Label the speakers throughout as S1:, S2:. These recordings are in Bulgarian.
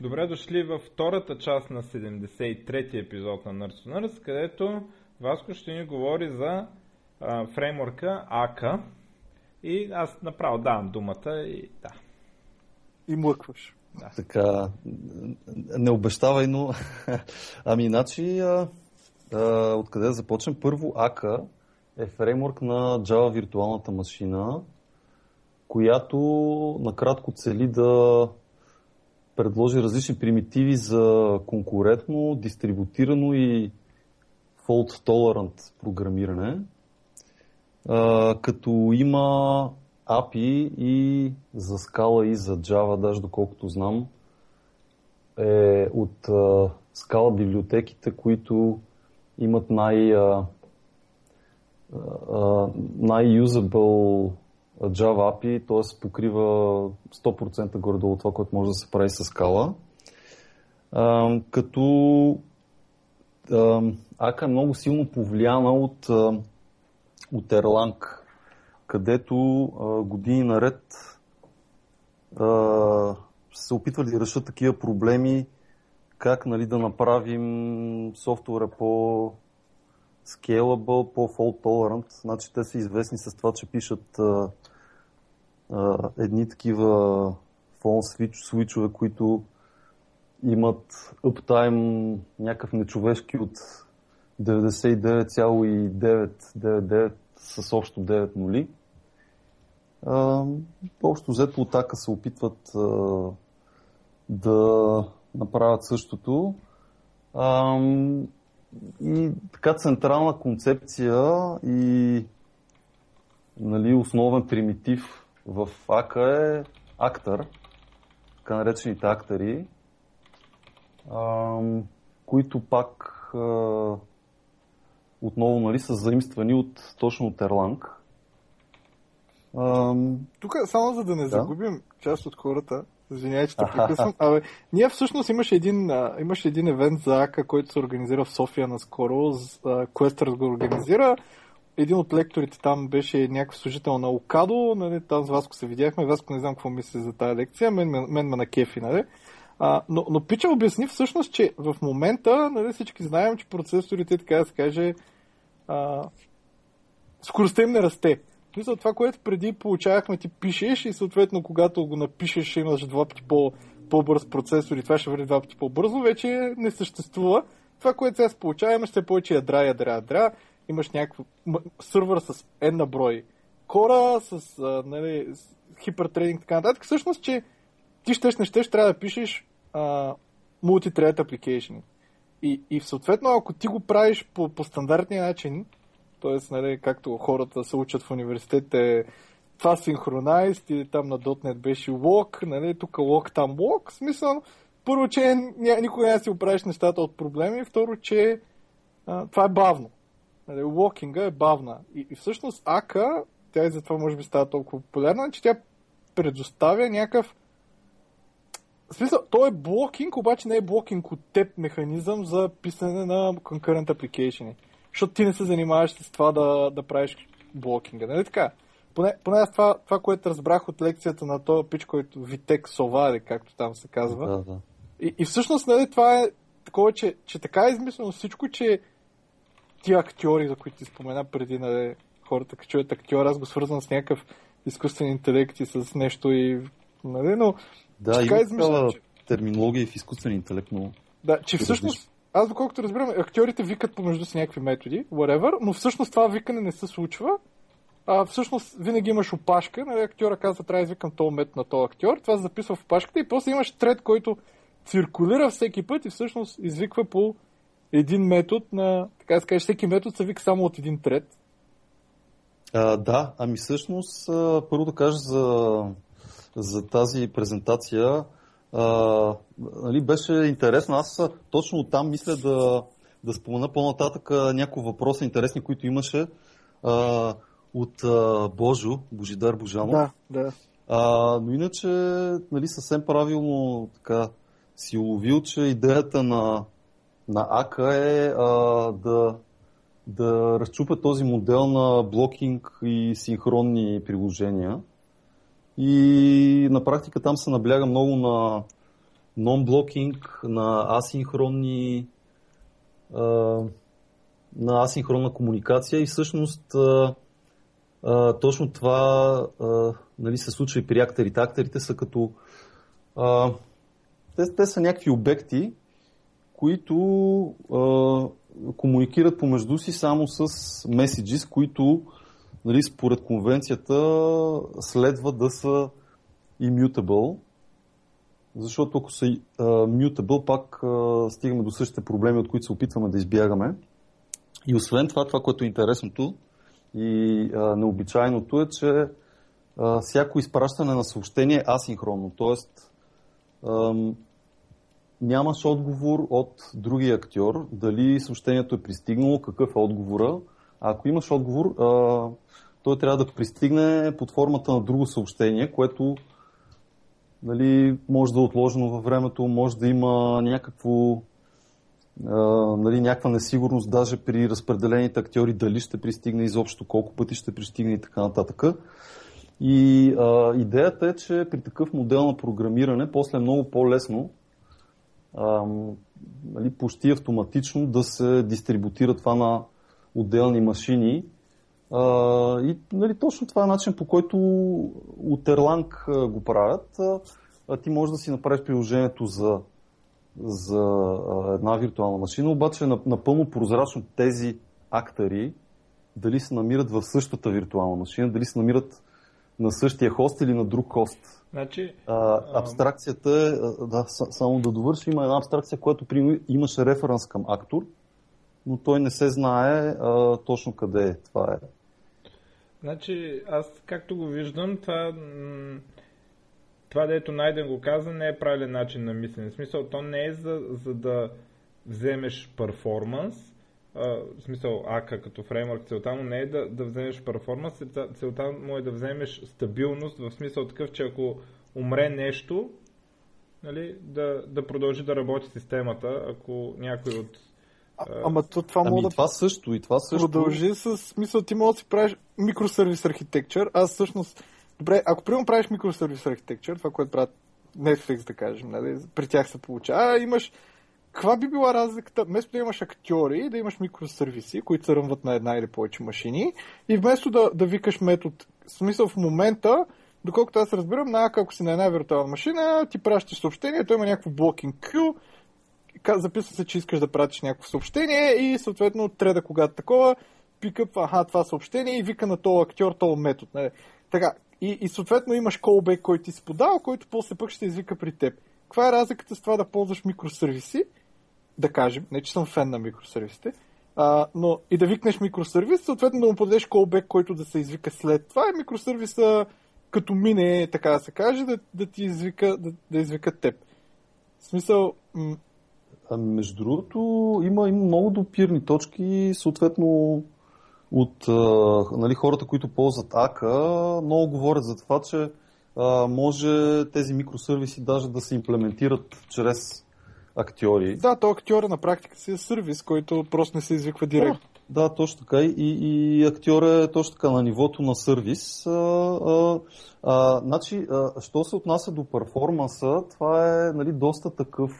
S1: Добре дошли във втората част на 73-ти епизод на Nerds to Nerds, където Васко ще ни говори за а, фреймворка АКА. И аз направо давам думата и да.
S2: И млъкваш.
S3: Да. Така, не обещавай, но... ами, иначе, а, а, откъде да започнем? Първо, АКА е фреймворк на Java виртуалната машина, която накратко цели да предложи различни примитиви за конкурентно, дистрибутирано и fault tolerant програмиране, като има API и за скала и за Java, даже доколкото знам, е от скала библиотеките, които имат най- най-юзабъл Java API, т.е. покрива 100% горе-долу това, което може да се прави с скала. Като Ака е много силно повлияна от, от Erlang, където години наред се опитвали да решат такива проблеми, как нали, да направим софтуера по scalable, по-fault tolerant. Значи те са известни с това, че пишат а, а, едни такива фон свичове, които имат uptime някакъв нечовешки от 99,999 с общо 9 нули. А, общо взето от се опитват а, да направят същото. А, и така централна концепция и нали, основен примитив в АКА е актър, така наречените актъри, а, които пак а, отново нали, са заимствани от, точно от Erlang.
S2: Тук, само за да не да? загубим част от хората, Извинявай, че те прекъсвам. Абе, ние всъщност имаше един, а, имаше един евент за АКА, който се организира в София наскоро. Questers го организира. Един от лекторите там беше някакъв служител на Окадо. Нали, там с Васко се видяхме. Васко не знам какво мисли за тази лекция. Мен, мен, мен ме на кефи. Нали? А, но, но Пича обясни всъщност, че в момента нали, всички знаем, че процесорите, така да се каже, а, скоростта им не расте. Мисля, това, което преди получавахме, ти пишеш и съответно, когато го напишеш, ще имаш два пъти по, по-бърз процесор и това ще върви два пъти по-бързо, вече не съществува. Това, което сега се получава, имаш все повече ядра, ядра, ядра, имаш някакъв сървър с N на брой кора, с, а, нали, с хипертрединг и така нататък. Всъщност, че ти щеш, не щеш, трябва да пишеш а, multi-thread application. И, и съответно, ако ти го правиш по, по стандартния начин, т.е. Нали, както хората се учат в университетите, това синхронайз или там на .NET беше лок, нали, тук лок, там лок, смисъл, първо, че никога не си оправиш нещата от проблеми, второ, че а, това е бавно. Нали, локинга е бавна. И, и всъщност АКА, тя и затова може би става толкова популярна, че тя предоставя някакъв в смисъл, то е блокинг, обаче не е блокинг от теб механизъм за писане на concurrent application. Защото ти не се занимаваш с това да, да правиш блокинга, нали така? Поне, поне аз това, това, което разбрах от лекцията на този пич, който Витек Соваде, както там се казва.
S3: Да, да.
S2: И, и всъщност, нали, това е такова, че, че така е измислено всичко, че тия актьори, за които ти спомена преди, нали, хората, като чуят актьор, аз го свързвам с някакъв изкуствен интелект и с нещо и, нали, но
S3: да, така има измислено, че... терминология в изкуствен интелект, но...
S2: Да, че всъщност, аз доколкото разбирам, актьорите викат помежду си някакви методи, whatever, но всъщност това викане не се случва. А, всъщност винаги имаш опашка, нали, актьора казва, трябва да извикам този мет на този актьор, това се записва в опашката и после имаш трет, който циркулира всеки път и всъщност извиква по един метод на, така да се каже, всеки метод се вика само от един трет.
S3: А, да, ами всъщност, първо да кажа за, за тази презентация, а, нали, беше интересно. Аз точно там мисля да, да спомена по-нататък някои въпроси интересни, които имаше а, от а, Божо, Божидар Божанов.
S2: Да, да.
S3: А, но иначе, нали, съвсем правилно така си уловил, че идеята на, на АКА е а, да, да разчупа този модел на блокинг и синхронни приложения. И на практика там се набляга много на, нон-блокинг, на асинхронни на асинхронна комуникация и всъщност а, а, точно това а, нали, се случва и при акторите. Акторите са като а, те, те са някакви обекти, които а, комуникират помежду си само с меседжи, които нали, според конвенцията следва да са immutable, защото ако са uh, mutable, пак uh, стигаме до същите проблеми, от които се опитваме да избягаме. И освен това, това, което е интересното и uh, необичайното е, че uh, всяко изпращане на съобщение е асинхронно, т.е. Нямаш отговор от другия актьор, дали съобщението е пристигнало, какъв е отговора. А ако имаш отговор, uh, той трябва да пристигне под формата на друго съобщение, което нали, може да е отложено във времето, може да има някакво, а, нали, някаква несигурност даже при разпределените актьори, дали ще пристигне изобщо, колко пъти ще пристигне и така нататък. И а, идеята е, че при такъв модел на програмиране, после е много по-лесно, нали, почти автоматично да се дистрибутира това на отделни машини, а, и нали, точно това е начин по който от Erlang го правят. А, ти можеш да си направиш приложението за, за а, една виртуална машина, обаче напълно прозрачно тези актери дали се намират в същата виртуална машина, дали се намират на същия хост или на друг хост.
S1: Значи,
S3: а, абстракцията да, само да довърши, има една абстракция, която при, имаше референс към актор, но той не се знае а, точно къде е. Това е
S1: Значи, аз както го виждам, това, това дето Найден го каза, не е правилен начин на мислене. В смисъл, то не е за, за да вземеш перформанс, в смисъл АКА като фреймворк, целта му не е да, да вземеш перформанс, целта му е да вземеш стабилност, в смисъл такъв, че ако умре нещо, нали, да, да продължи да работи системата, ако някой от
S2: а, ама то, това
S3: ами
S2: мога
S3: да това също, и това също.
S2: продължи с смисъл, ти можеш да си правиш микросервис архитектур. Аз всъщност, добре, ако примерно правиш микросервис архитектур, това, което правят Netflix, да кажем, нали, при тях се получава, а имаш каква би била разликата? Вместо да имаш актьори, да имаш микросервиси, които се ръмват на една или повече машини, и вместо да, да викаш метод, в смисъл в момента, доколкото аз разбирам, на ако си на една виртуална машина, ти пращаш съобщение, той има някакво блокинг queue, записва се, че искаш да пратиш някакво съобщение и съответно треда когато такова, пикъпва, аха, това съобщение и вика на този актьор, този метод. Нали? Така, и, и съответно имаш колбек, който ти си подал, който после пък ще извика при теб. Каква е разликата с това да ползваш микросервиси? Да кажем, не че съм фен на микросервисите, а, но и да викнеш микросервис, съответно да му подадеш колбек, който да се извика след това и микросервиса като мине, така да се каже, да, да ти извика, да, да извика теб. В смисъл, м-
S3: Ами, между другото, има, има много допирни точки, съответно от а, нали, хората, които ползват АКА, много говорят за това, че а, може тези микросервиси даже да се имплементират чрез актьори.
S2: Да, то актьора на практика си е сервис, който просто не се извиква директно.
S3: Да, да точно така. И, и актьор е точно така на нивото на сервис. А, а, а, значи, а, що се отнася до перформанса, това е нали, доста такъв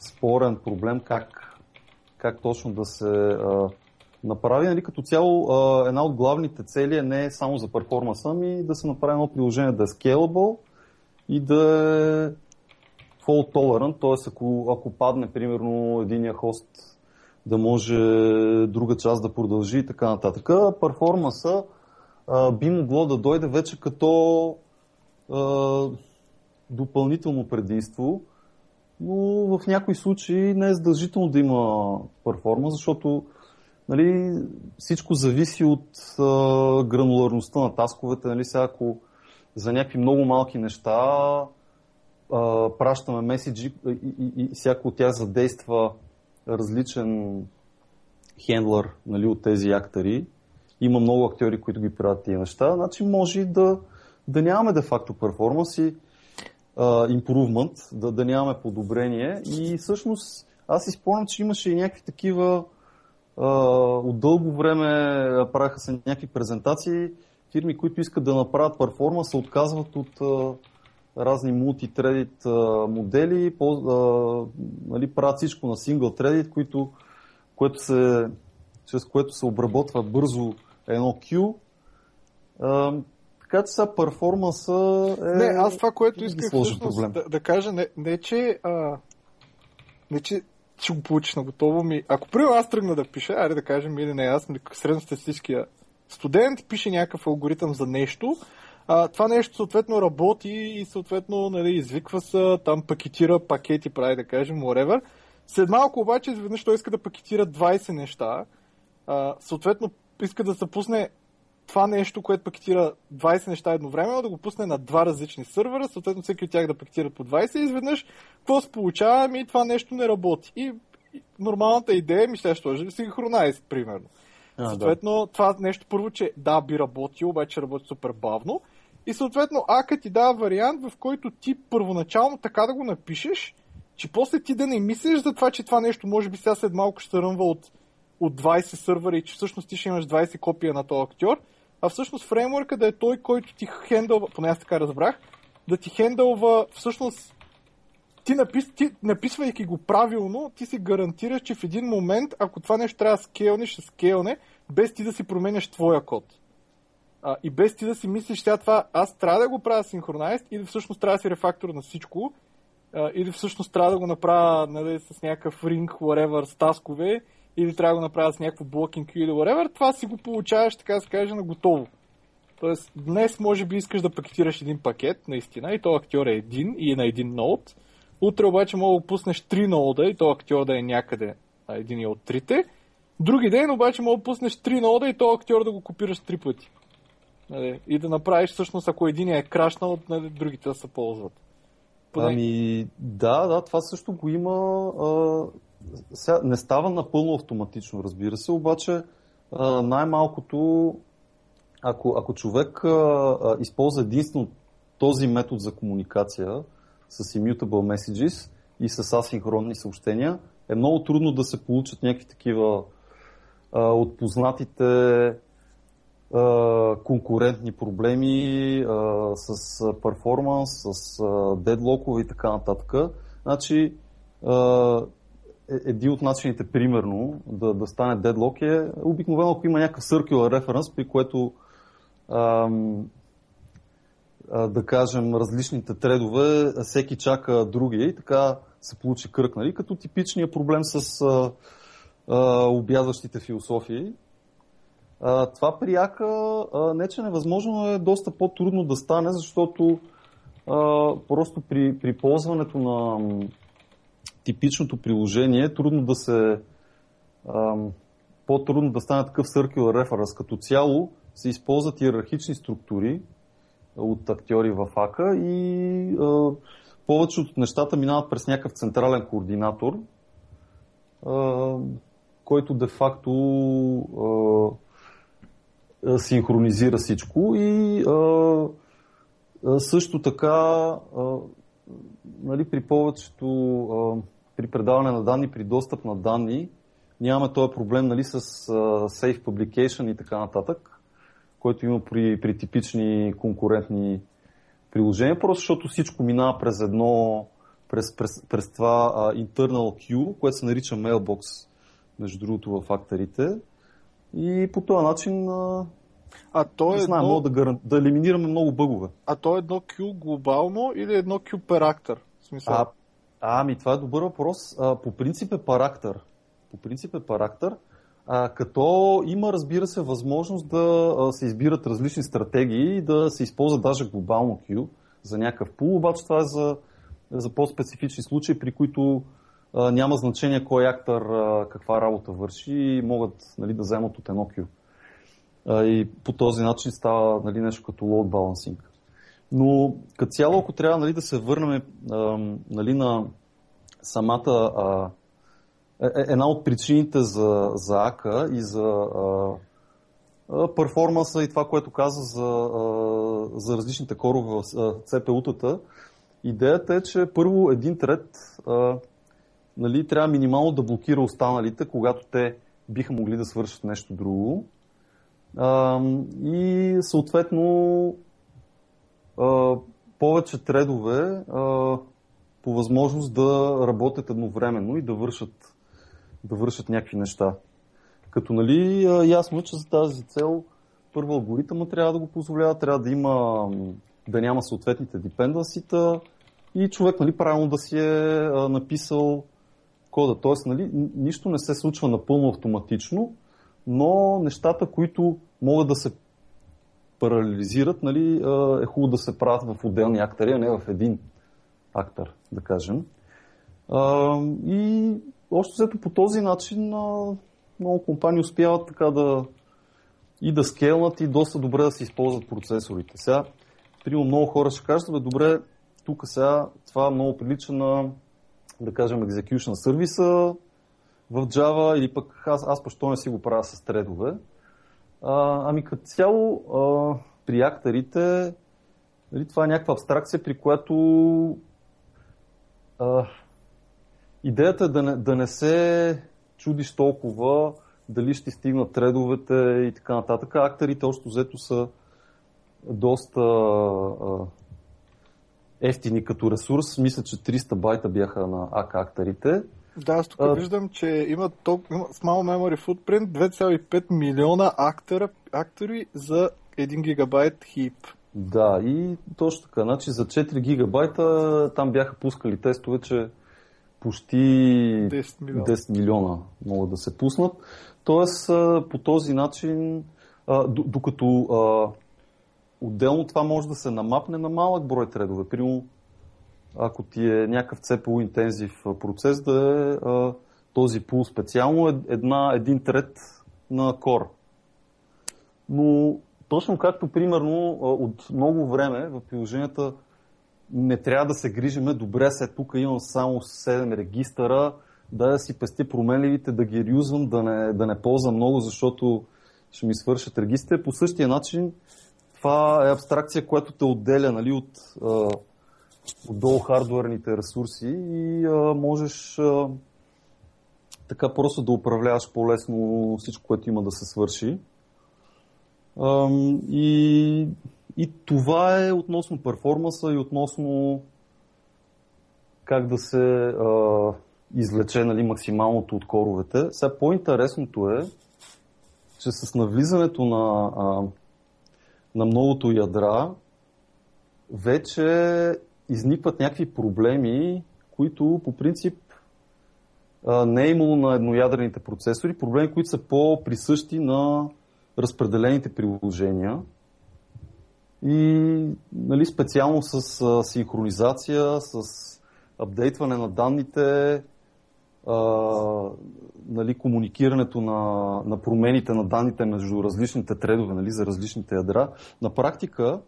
S3: спорен проблем как, как точно да се а, направи. Нали, като цяло а, една от главните цели е не само за перформанса, ами да се направи едно приложение да е scalable и да е fault tolerant, т.е. Ако, ако падне примерно единия хост да може друга част да продължи и така нататък. Перформанса а, би могло да дойде вече като а, допълнително предимство, но в някои случаи не е задължително да има перформанс, защото нали, всичко зависи от а, грануларността на тасковете. Нали, сега, ако за някакви много малки неща а, пращаме меседжи и, и, и всяко от тях задейства различен хендлър нали, от тези актери. Има много актьори, които ги правят тия неща. Значи може да, да нямаме де-факто перформанс и improvement, да, да нямаме подобрение. И всъщност аз си спомням, че имаше и някакви такива uh, от дълго време правяха се някакви презентации, фирми, които искат да направят перформанс, отказват от uh, разни мултитредит модели, по, а, нали, правят всичко на сингъл тредит, които, което се, чрез което се обработва бързо едно Q. А, така че сега перформанса е...
S2: Не, аз това, което исках всъщност да, да кажа, не, не че, а, не че ще го получиш на готово ми. Ако примерно аз тръгна да пиша, айде да кажем, или не аз, средностатистическия студент пише някакъв алгоритъм за нещо, а, това нещо съответно работи и съответно нали, извиква се, там пакетира пакети, прави да кажем, whatever. След малко обаче изведнъж той иска да пакетира 20 неща. А, съответно иска да се пусне това нещо, което пакетира 20 неща едновременно, да го пусне на два различни сървъра, съответно всеки от тях да пакетира по 20 и изведнъж какво се получава? Ами това нещо не работи. И, и нормалната идея ми ще ще да си хронайз, примерно. А, съответно, да. това нещо първо, че да, би работил, обаче работи супер бавно. И съответно, ака ти дава вариант, в който ти първоначално така да го напишеш, че после ти да не мислиш за това, че това нещо може би сега след малко ще рънва от, от 20 сървъра и че всъщност ти ще имаш 20 копия на този актьор, а всъщност фреймворка да е той, който ти хендълва, поне аз така разбрах, да ти хендълва всъщност ти, напис, ти написвайки го правилно, ти си гарантираш, че в един момент, ако това нещо трябва да скелне, ще скелне, без ти да си променяш твоя код. А, и без ти да си мислиш, сега това аз трябва да го правя синхронайз или всъщност трябва да си рефактор на всичко, а, или всъщност трябва да го направя нали, с някакъв ring, whatever, с таскове, или трябва да го направя с някакво queue или whatever, това си го получаваш, така да се каже, на готово. Тоест, днес може би искаш да пакетираш един пакет, наистина, и то актьор е един и е на един ноут. Утре обаче мога да пуснеш три ноуда и то актьор да е някъде а, един от трите. Други ден обаче мога да пуснеш три ноуда и то актьор да го копираш три пъти. Нали? И да направиш всъщност, ако един е крашнал, нали, другите да се ползват.
S3: Поне... Ами, да, да, това също го има. А, сега, не става напълно автоматично, разбира се, обаче а, най-малкото, ако, ако човек а, а, използва единствено този метод за комуникация с immutable messages и с асинхронни съобщения, е много трудно да се получат някакви такива а, от познатите конкурентни проблеми а, с перформанс, с а, дедлокове и така нататък. Значи, а, е, един от начините, примерно, да, да стане дедлок е обикновено, ако има някакъв circular reference, при което а, а, да кажем, различните тредове, всеки чака другия и така се получи кръг, нали? като типичният проблем с а, а, обязващите философии. Това при Ака не че невъзможно е доста по-трудно да стане, защото а, просто при, при ползването на типичното приложение е трудно да се а, по-трудно да стане такъв circular reference. Като цяло се използват иерархични структури от актьори в АКА и а, повечето от нещата минават през някакъв централен координатор, а, който де-факто синхронизира всичко и а, също така а, нали, при повечето а, при предаване на данни, при достъп на данни, нямаме този проблем нали, с а, Safe Publication и така нататък, който има при, при типични конкурентни приложения, просто защото всичко минава през едно, през, през, през това а, internal queue, което се нарича mailbox, между другото в факторите. И по този начин
S2: а то е
S3: знам, едно... да, гаран... да елиминираме много бъгове.
S2: А то е едно Q глобално или едно Q парактер? Смисъл?
S3: А, ами, това е добър въпрос. А, по принцип е парактер. По принцип е парактер. А, като има, разбира се, възможност да се избират различни стратегии и да се използва даже глобално Q за някакъв пул, обаче това е за, за по-специфични случаи, при които няма значение кой актър каква работа върши и могат нали, да вземат от едно. А, и по този начин става нали, нещо като load balancing. Но като цяло, ако трябва нали, да се върнем нали, на самата а, е, е, една от причините за, за АКА и за перформанса и това, което каза за, а, за различните корове в CPU-тата, идеята е, че първо един тред а, нали, трябва минимално да блокира останалите, когато те биха могли да свършат нещо друго. А, и съответно а, повече тредове а, по възможност да работят едновременно и да вършат, да вършат някакви неща. Като нали, ясно, че за тази цел първо алгоритъма трябва да го позволява, трябва да има да няма съответните депенденсита и човек нали, правилно да си е написал кода. Тоест, нали, нищо не се случва напълно автоматично, но нещата, които могат да се парализират, нали, е хубаво да се правят в отделни актери, а не в един актер, да кажем. И още взето по този начин много компании успяват така да и да скелнат и доста добре да се използват процесорите. Сега, примерно много хора ще кажат, добре, тук сега това много прилича на, да кажем, execution сервиса в Java или пък аз, аз защо не си го правя с тредове. А, ами като цяло а, при акторите нали, това е някаква абстракция, при която а, идеята е да не, да не се чудиш толкова дали ще стигнат тредовете и така нататък. Акторите още взето са доста ефтини като ресурс. Мисля, че 300 байта бяха на АК акторите.
S2: Да, аз тук а... виждам, че има, толкова, Small Memory Footprint 2,5 милиона актора, актори за 1 гигабайт хип.
S3: Да, и точно така. Значи за 4 гигабайта там бяха пускали тестове, че почти 10 милиона, 10 милиона могат да се пуснат. Тоест по този начин, докато отделно това може да се намапне на малък брой тредове. Примерно ако ти е някакъв CPU интензив процес, да е а, този пул специално е една, един трет на кор. Но точно както примерно от много време в приложенията не трябва да се грижиме, добре се тук имам само 7 регистъра, да си пестя променливите, да ги реюзвам, да не, да не ползвам много, защото ще ми свършат регистрите. По същия начин това е абстракция, която те отделя нали, от отдолу хардуерните ресурси и а, можеш а, така просто да управляваш по-лесно всичко, което има да се свърши. А, и, и това е относно перформанса и относно как да се а, извлече нали, максималното от коровете. Сега по-интересното е, че с навлизането на, а, на многото ядра, вече изникват някакви проблеми, които по принцип не е имало на едноядрените процесори, проблеми, които са по-присъщи на разпределените приложения. И нали, специално с синхронизация, с апдейтване на данните, нали, комуникирането на, на промените на данните между различните тредове нали, за различните ядра. На практика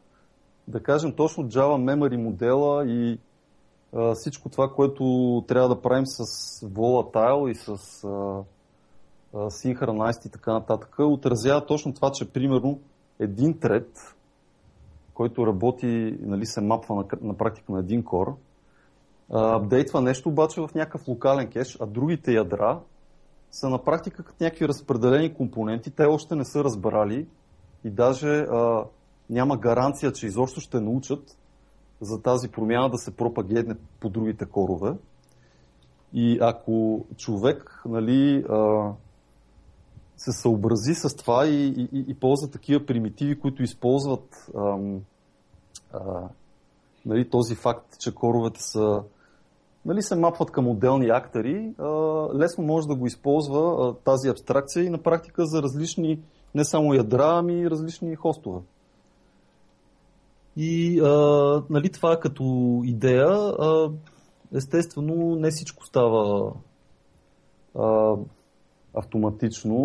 S3: да кажем точно Java Memory модела и а, всичко това, което трябва да правим с Volatile и с а, а, Synchronize и така нататък, отразява точно това, че примерно един тред, който работи, нали, се мапва на, на практика на един кор, апдейтва нещо обаче в някакъв локален кеш, а другите ядра са на практика като някакви разпределени компоненти, те още не са разбрали и даже а, няма гаранция, че изобщо ще научат за тази промяна да се пропагедне по другите корове. И ако човек нали, се съобрази с това и, и, и ползва такива примитиви, които използват ам, а, нали, този факт, че коровете са нали, се мапват към отделни актери, а, лесно може да го използва а, тази абстракция и на практика за различни не само ядра, ами и различни хостове. И а, нали, това като идея, а, естествено, не всичко става а, автоматично.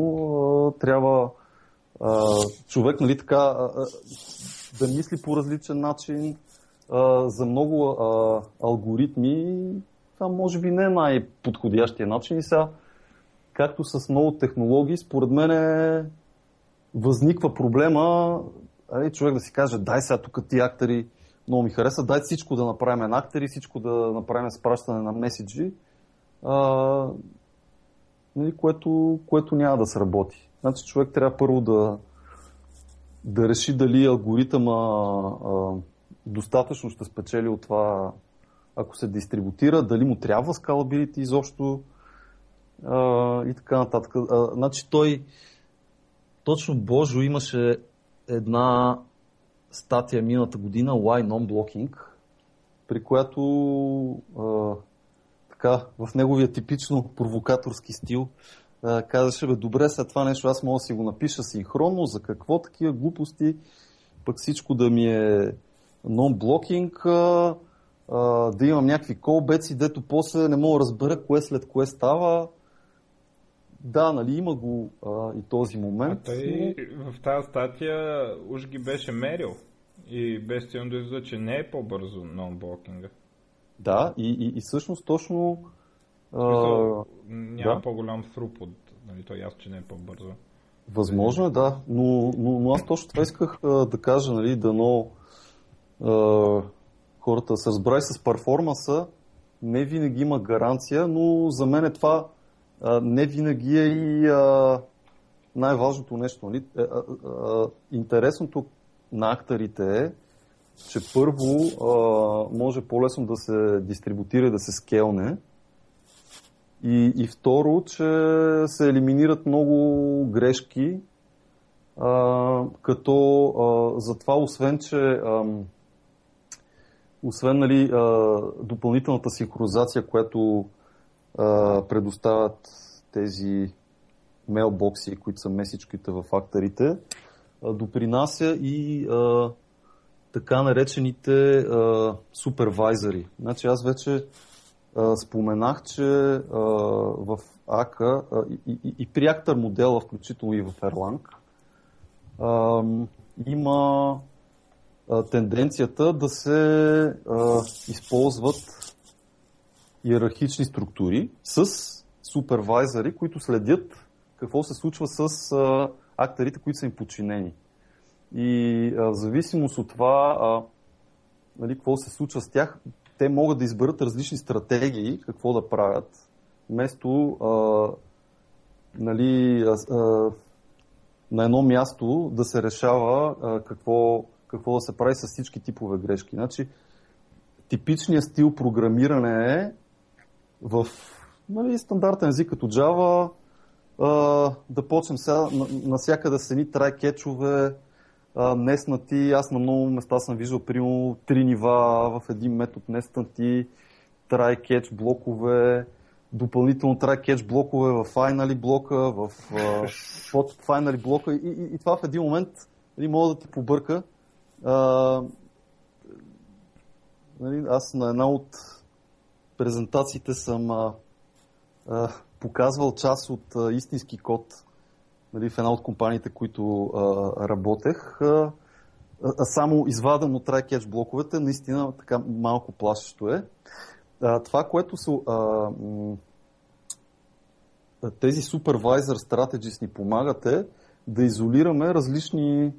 S3: А, трябва а, човек нали, така, а, да мисли по различен начин. За много а, алгоритми това може би не е най-подходящия начин. И сега, както с много технологии, според мен е, възниква проблема али, човек да си каже, дай сега тук ти актери много ми хареса, дай всичко да направим на актери, всичко да направим спращане на меседжи, а, нали, което, което няма да сработи. Значи човек трябва първо да, да реши дали алгоритъма а, достатъчно ще спечели от това, ако се дистрибутира, дали му трябва скалабилити изобщо а, и така нататък. А, значи той, точно Божо имаше една статия миналата година, Why Non-Blocking, при която а, така, в неговия типично провокаторски стил а, казаше, бе, добре, след това нещо аз мога да си го напиша синхронно, за какво такива глупости, пък всичко да ми е а, да имам някакви колбеци, дето после не мога да разбера кое след кое става. Да, нали, има го а, и този момент.
S1: А той но... в тази статия уж ги беше мерил и без стилно да че не е по-бързо нонблокинга.
S3: Да, и, и, и всъщност точно...
S1: А, няма да. по-голям throughput, нали, то ясно, че не е по-бързо.
S3: Възможно е, да, но, но, но аз точно това исках а, да кажа, нали, дано хората се разбрали с перформанса, не винаги има гаранция, но за мен е това а, не винаги е и а, най-важното нещо. Нали? А, а, а, интересното на акторите е, че първо а, може по-лесно да се дистрибутира и да се скелне. И, и второ, че се елиминират много грешки, а, като а, затова, освен че а, освен нали, допълнителната синхронизация, която предоставят тези мейлбокси, които са месичките в факторите, допринася и а, така наречените а, супервайзери. Значи аз вече а, споменах, че а, в АКА и, и, и при Actor модела, включително и в Erlang, а, има тенденцията да се а, използват иерархични структури с супервайзери, които следят какво се случва с а, акторите, които са им подчинени. И а, в зависимост от това, а, нали, какво се случва с тях, те могат да изберат различни стратегии какво да правят, вместо а, нали, а, а, на едно място да се решава а, какво, какво да се прави с всички типове грешки. Значи, типичният стил програмиране е в нали, стандартен език като Java а, да почнем сега насякъде с едни трайкетчове, неснати. Аз на много места съм виждал, примерно, три нива в един метод неснати, трайкетч блокове, допълнително трайкетч блокове в Finally блока, в под Finally блока и, и, и това в един момент нали, мога да те побърка. Нали, аз на една от презентациите съм а, а, показвал част от а, истински код нали, в една от компаниите, които а, работех. А, а, само изваден от try блоковете, наистина така малко плашещо е. А, това, което са а, тези supervisor strategies ни помагат е да изолираме различни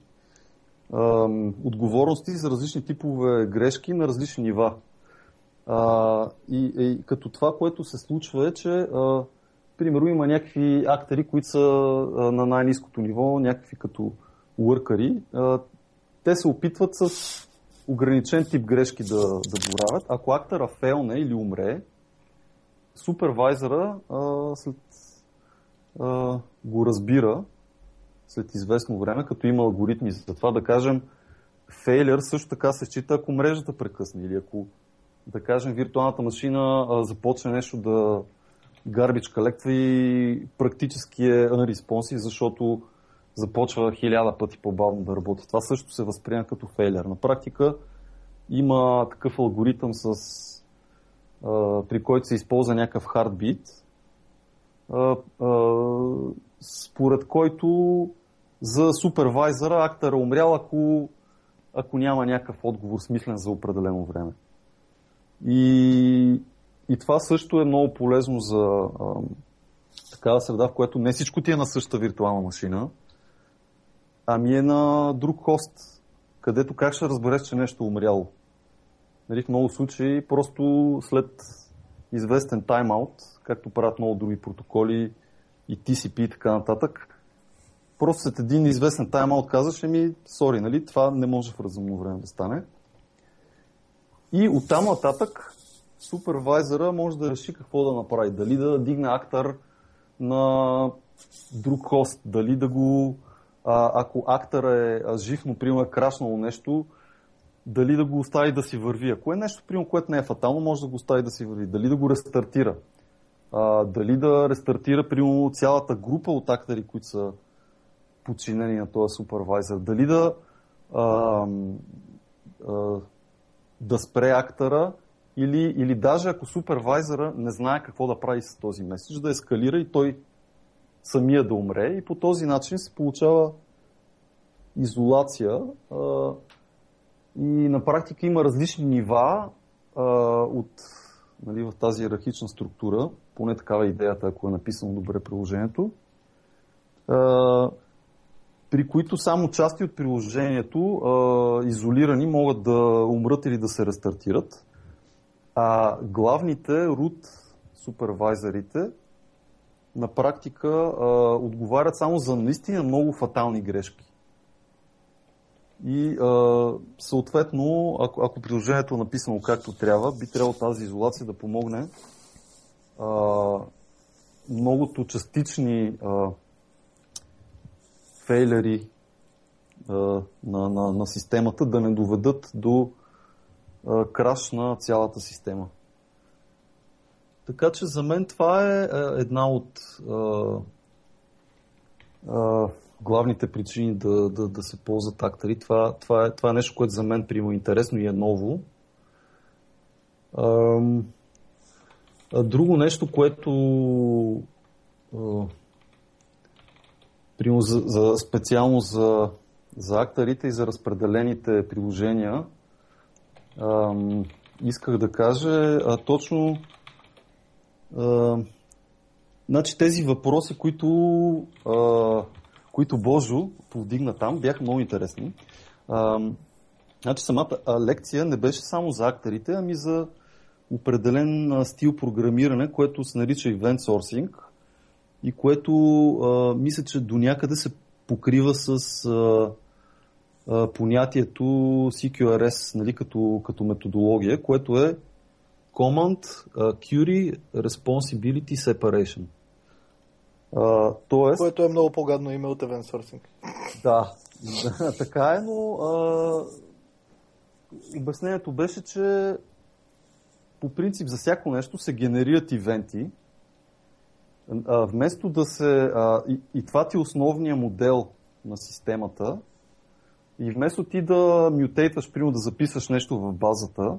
S3: отговорности за различни типове грешки на различни нива. А, и, и като това, което се случва е, че а, примерно има някакви актери, които са а, на най-низкото ниво, някакви като лъркари. А, те се опитват с ограничен тип грешки да, да боравят. Ако актера фелне или умре, супервайзера а, след, а, го разбира след известно време, като има алгоритми за това, да кажем, фейлер също така се счита, ако мрежата прекъсне или ако, да кажем, виртуалната машина а, започне нещо да, garbage колектва и практически е unresponsive, защото започва хиляда пъти по-бавно да работи. Това също се възприема като фейлер. На практика има такъв алгоритъм, с, а, при който се използва някакъв хардбит, според който за супервайзера актър е умрял, ако, ако няма някакъв отговор смислен за определено време. И и това също е много полезно за а, такава среда, в която не всичко ти е на същата виртуална машина, ами е на друг хост, където как ще разбереш, че нещо е умряло. Нали, в много случаи просто след известен тайм-аут, както правят много други протоколи и TCP и така нататък, просто след един известен тайм-аут казваш, ми, сори, нали, това не може в разумно време да стане. И оттам нататък супервайзера може да реши какво да направи. Дали да дигне актър на друг хост, дали да го, а, ако актър е жив, но примерно е крашнало нещо, дали да го остави да си върви. Ако е нещо, примерно, което не е фатално, може да го остави да си върви. Дали да го рестартира. А, дали да рестартира, примерно, цялата група от актери, които са подчинени на този супервайзер. Дали да, а, а, да спре актера или, или даже ако супервайзера не знае какво да прави с този меседж, да ескалира и той самия да умре и по този начин се получава изолация а, и на практика има различни нива а, от нали, в тази иерархична структура, поне такава е идеята, ако е написано добре приложението, а, при които само части от приложението, а, изолирани, могат да умрат или да се рестартират, а главните root супервайзерите на практика а, отговарят само за наистина много фатални грешки. И а, съответно, ако, ако приложението е написано както трябва, би трябвало тази изолация да помогне а, многото частични а, фейлери на, на, на системата да не доведат до а, краш на цялата система. Така че за мен това е една от а, а, главните причини да, да, да се ползват актери. Това, това, е, това е нещо, което за мен приема интересно и е ново. А друго нещо, което а, прямо за, за, специално за, за акторите и за разпределените приложения, а, исках да кажа а, точно а, значи тези въпроси, които, а, които Божо повдигна там, бяха много интересни. А, значи самата лекция не беше само за акторите, ами за определен стил програмиране, което се нарича Event Sourcing и което а, мисля, че до някъде се покрива с а, а, понятието CQRS нали, като, като методология, което е Command uh, Query Responsibility Separation.
S2: Uh, тоест... Което е много по-гадно име от Event Sourcing.
S3: Да, така е, но uh, обяснението беше, че по принцип за всяко нещо се генерират ивенти, а, вместо да се... А, и, и това ти е основния модел на системата, и вместо ти да мютейтваш, примерно да записваш нещо в базата,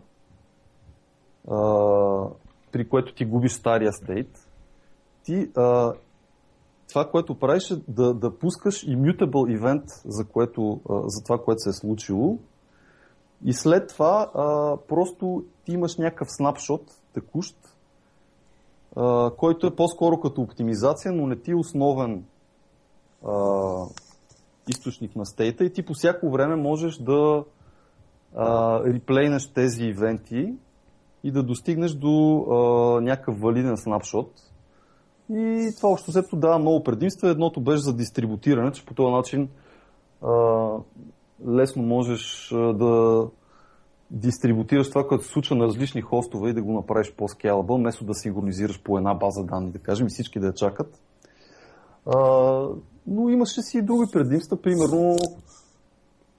S3: при което ти губиш стария стейт, ти а, това, което правиш е да, да пускаш immutable event за, което, а, за това, което се е случило. И след това а, просто ти имаш някакъв снапшот текущ, а, който е по-скоро като оптимизация, но не ти е основен а, източник на стейта и ти по всяко време можеш да а, реплейнеш тези ивенти и да достигнеш до а, някакъв валиден снапшот. И това общо взето дава много предимства. Едното беше за дистрибутиране, че по този начин а, лесно можеш да дистрибутираш това, което се случва на различни хостове и да го направиш по-скелабъл, вместо да синхронизираш по една база данни, да кажем, и всички да я чакат. А, но имаше си и други предимства. Примерно,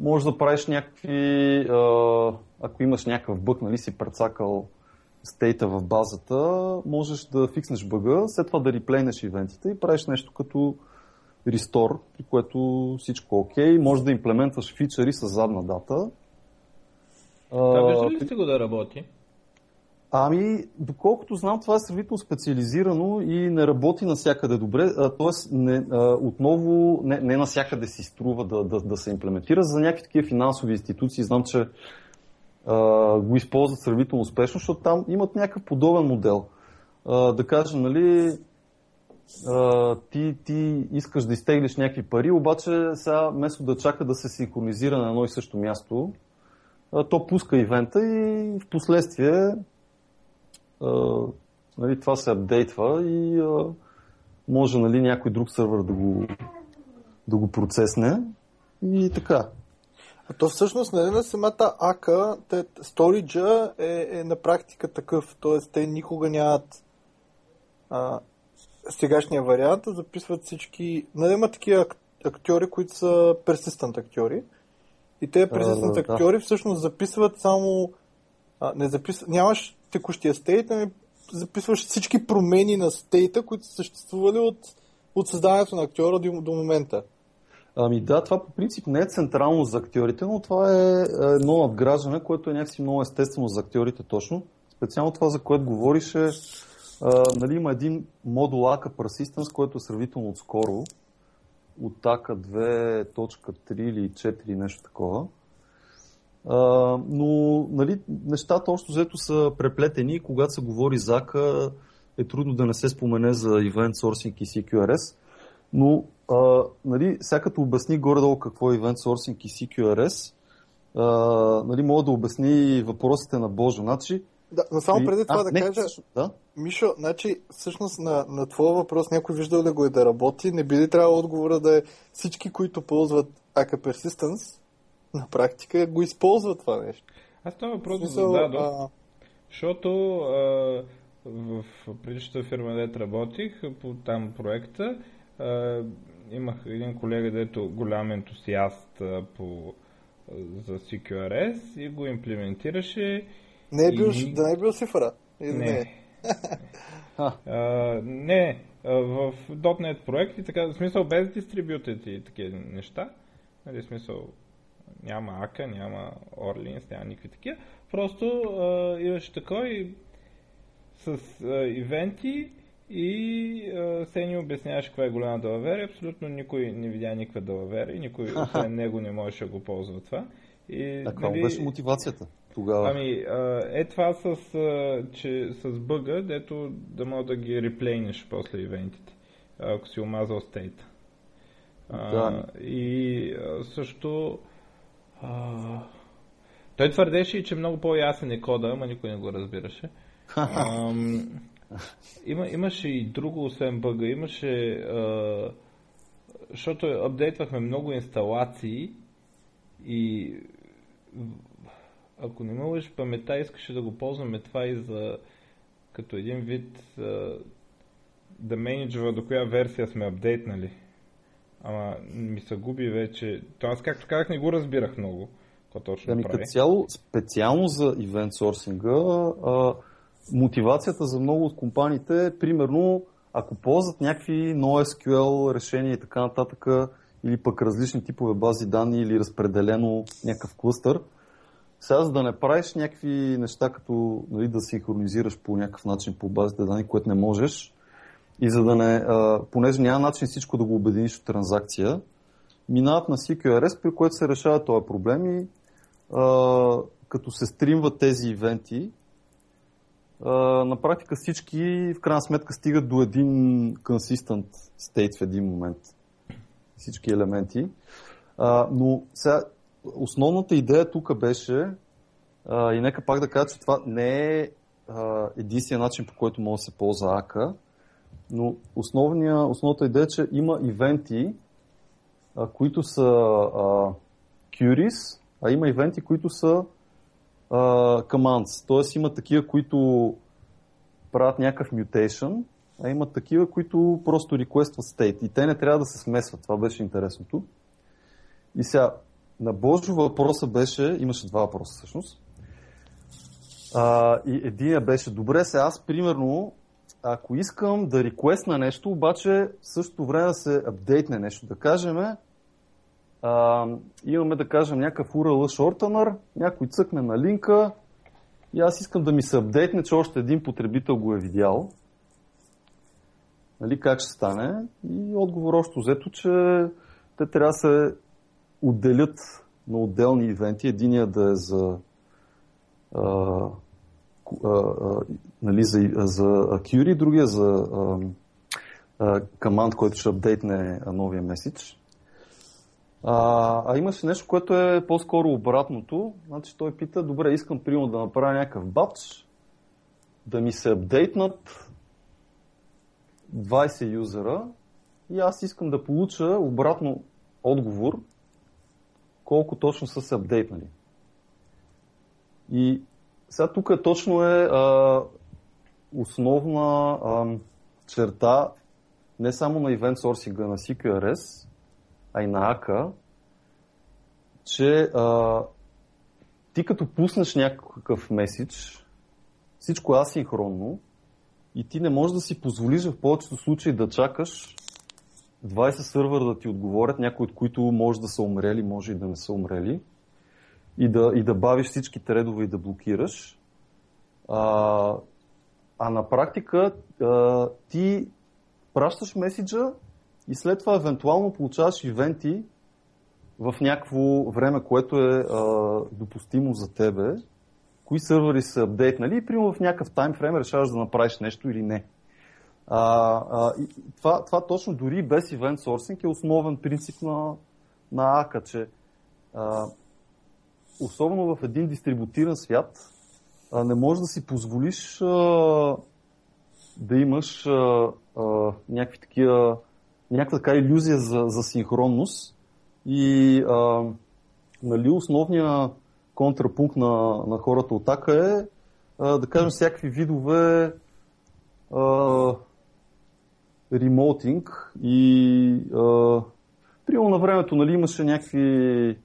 S3: може да правиш някакви, а, ако имаш някакъв бък, нали си прецакал стейта в базата, можеш да фикснеш бъга, след това да реплейнеш ивентите и правиш нещо като рестор, при което всичко е окей. Може да имплементваш фичери с задна дата.
S1: Това виждали ли сте го да работи?
S3: Ами, доколкото знам, това е сравнително специализирано и не работи навсякъде добре. Тоест, не, а, отново, не, не навсякъде си струва да, да, да се имплементира. За някакви такива финансови институции знам, че а, го използват сравнително успешно, защото там имат някакъв подобен модел. А, да кажем, нали, а, ти, ти искаш да изтеглиш някакви пари, обаче сега вместо да чака да се синхронизира на едно и също място, то пуска ивента и в последствие нали, това се апдейтва и а, може нали, някой друг сървър да го, да го процесне и така.
S2: То всъщност нали, на самата АКА, сториджа е, е на практика такъв, т.е. те никога нямат а, сегашния вариант, записват всички... Нали, има такива актьори, които са persistent актьори. И те да, актьори да. всъщност записват само... А, не записват, нямаш текущия стейт, ами записваш всички промени на стейта, които са съществували от, от създаването на актьора до, до момента.
S3: Ами да, това по принцип не е централно за актьорите, но това е, е едно надграждане, което е някакси много естествено за актьорите точно. Специално това, за което говориш е, а, нали, има един модул AK Persistence, който е сравнително отскоро, от AK 2.3 или 4 нещо такова. А, но нали, нещата още взето са преплетени когато се говори за AK е трудно да не се спомене за Event Sourcing и CQRS. Но а, нали, сега като обясни горе-долу какво е Event Sourcing и CQRS, а, нали, мога да обясни въпросите на Божо. Значи,
S2: да, но само преди това а, да не, кажа, да? Мишо, значи, всъщност на, на твоя въпрос някой виждал ли го е да работи, не би ли трябвало отговора да е всички, които ползват AK Persistence, на практика го използват това нещо.
S1: Аз това въпрос Смисъл, зададох, а... защото а, в предишната фирма, дето работих, по там проекта, а, имах един колега, дето голям ентусиаст а, по, а, за CQRS и го имплементираше.
S2: Не е бил, и... да не е бил цифра? Или не? Не.
S1: а, не, в .NET проекти, така, в смисъл без дистрибютет и такива неща, нали, смисъл няма Ака, няма Orleans, няма никакви такива. Просто а, имаше такой с а, ивенти и а, се ни обясняваше каква е голяма далавера. Абсолютно никой не видя никаква далавера и никой освен него не можеше да го ползва това. И,
S3: а каква нали, беше мотивацията тогава?
S1: Ами, е това с, че, с бъга, дето да мога да ги реплейнеш после ивентите, ако си омазал стейта. Да. и също а... Той твърдеше и, че много по-ясен е кода, ама никой не го разбираше. А, има, имаше и друго, освен бъга. Имаше... А, защото апдейтвахме много инсталации и ако не ме лъжи памета, искаше да го ползваме това и за като един вид да менеджва до коя версия сме апдейтнали. Ама ми се губи вече. То аз, както казах, не го разбирах много. Какво точно ами, прави.
S3: цяло, специално за event сорсинга, а, мотивацията за много от компаниите е, примерно, ако ползват някакви NoSQL решения и така нататък, или пък различни типове бази данни или разпределено някакъв клъстър, сега за да не правиш някакви неща, като нали, да синхронизираш по някакъв начин по базите данни, което не можеш, и за да не, а, понеже няма начин всичко да го обединиш в транзакция, минават на CQRS, при което се решава този проблем и а, като се стримват тези ивенти, а, на практика всички в крайна сметка стигат до един consistent state в един момент. Всички елементи. А, но сега, основната идея тук беше, а, и нека пак да кажа, че това не е единствения начин по който може да се ползва АКА, но основния, основната идея е, че има ивенти, а, които са а, queries, а има ивенти, които са а, commands. Тоест има такива, които правят някакъв mutation, а има такива, които просто requестват state. И те не трябва да се смесват. Това беше интересното. И сега, на Божо въпроса беше, имаше два въпроса всъщност. А, и един беше, добре, сега аз примерно ако искам да реквестна нещо, обаче в същото време да се апдейтне нещо, да кажем, а, имаме да кажем някакъв URL shortener, някой цъкне на линка и аз искам да ми се апдейтне, че още един потребител го е видял. Нали, как ще стане? И отговор още взето, че те трябва да се отделят на отделни ивенти. Единия да е за а, нали, за, за Curie, другия за команд, който ще апдейтне новия меседж. А, а имаше нещо, което е по-скоро обратното. Значи той пита, добре, искам примерно да направя някакъв бач, да ми се апдейтнат 20 юзера и аз искам да получа обратно отговор, колко точно са се апдейтнали. И сега тук точно е а, основна а, черта не само на event sourcing на CQRS, а и на АКА, че а, ти като пуснеш някакъв меседж, всичко е асинхронно и ти не можеш да си позволиш в повечето случаи да чакаш 20 сървъра да ти отговорят, някои от които може да са умрели, може и да не са умрели, и да, и да бавиш всички редове и да блокираш. А, а на практика а, ти пращаш меседжа и след това евентуално получаваш ивенти в някакво време, което е а, допустимо за тебе, кои сървъри са апдейтнали и примерно в някакъв таймфрейм решаваш да направиш нещо или не. А, а, това, това точно дори без event sourcing е основен принцип на, на АКА, че а, особено в един дистрибутиран свят а, не можеш да си позволиш а, да имаш а, а, някакви такива, някаква така иллюзия за, за синхронност. И а, нали, основният контрапункт на, на хората от АКА е а, да кажем всякакви видове а, ремоутинг и а, примерно на времето нали, имаше някакви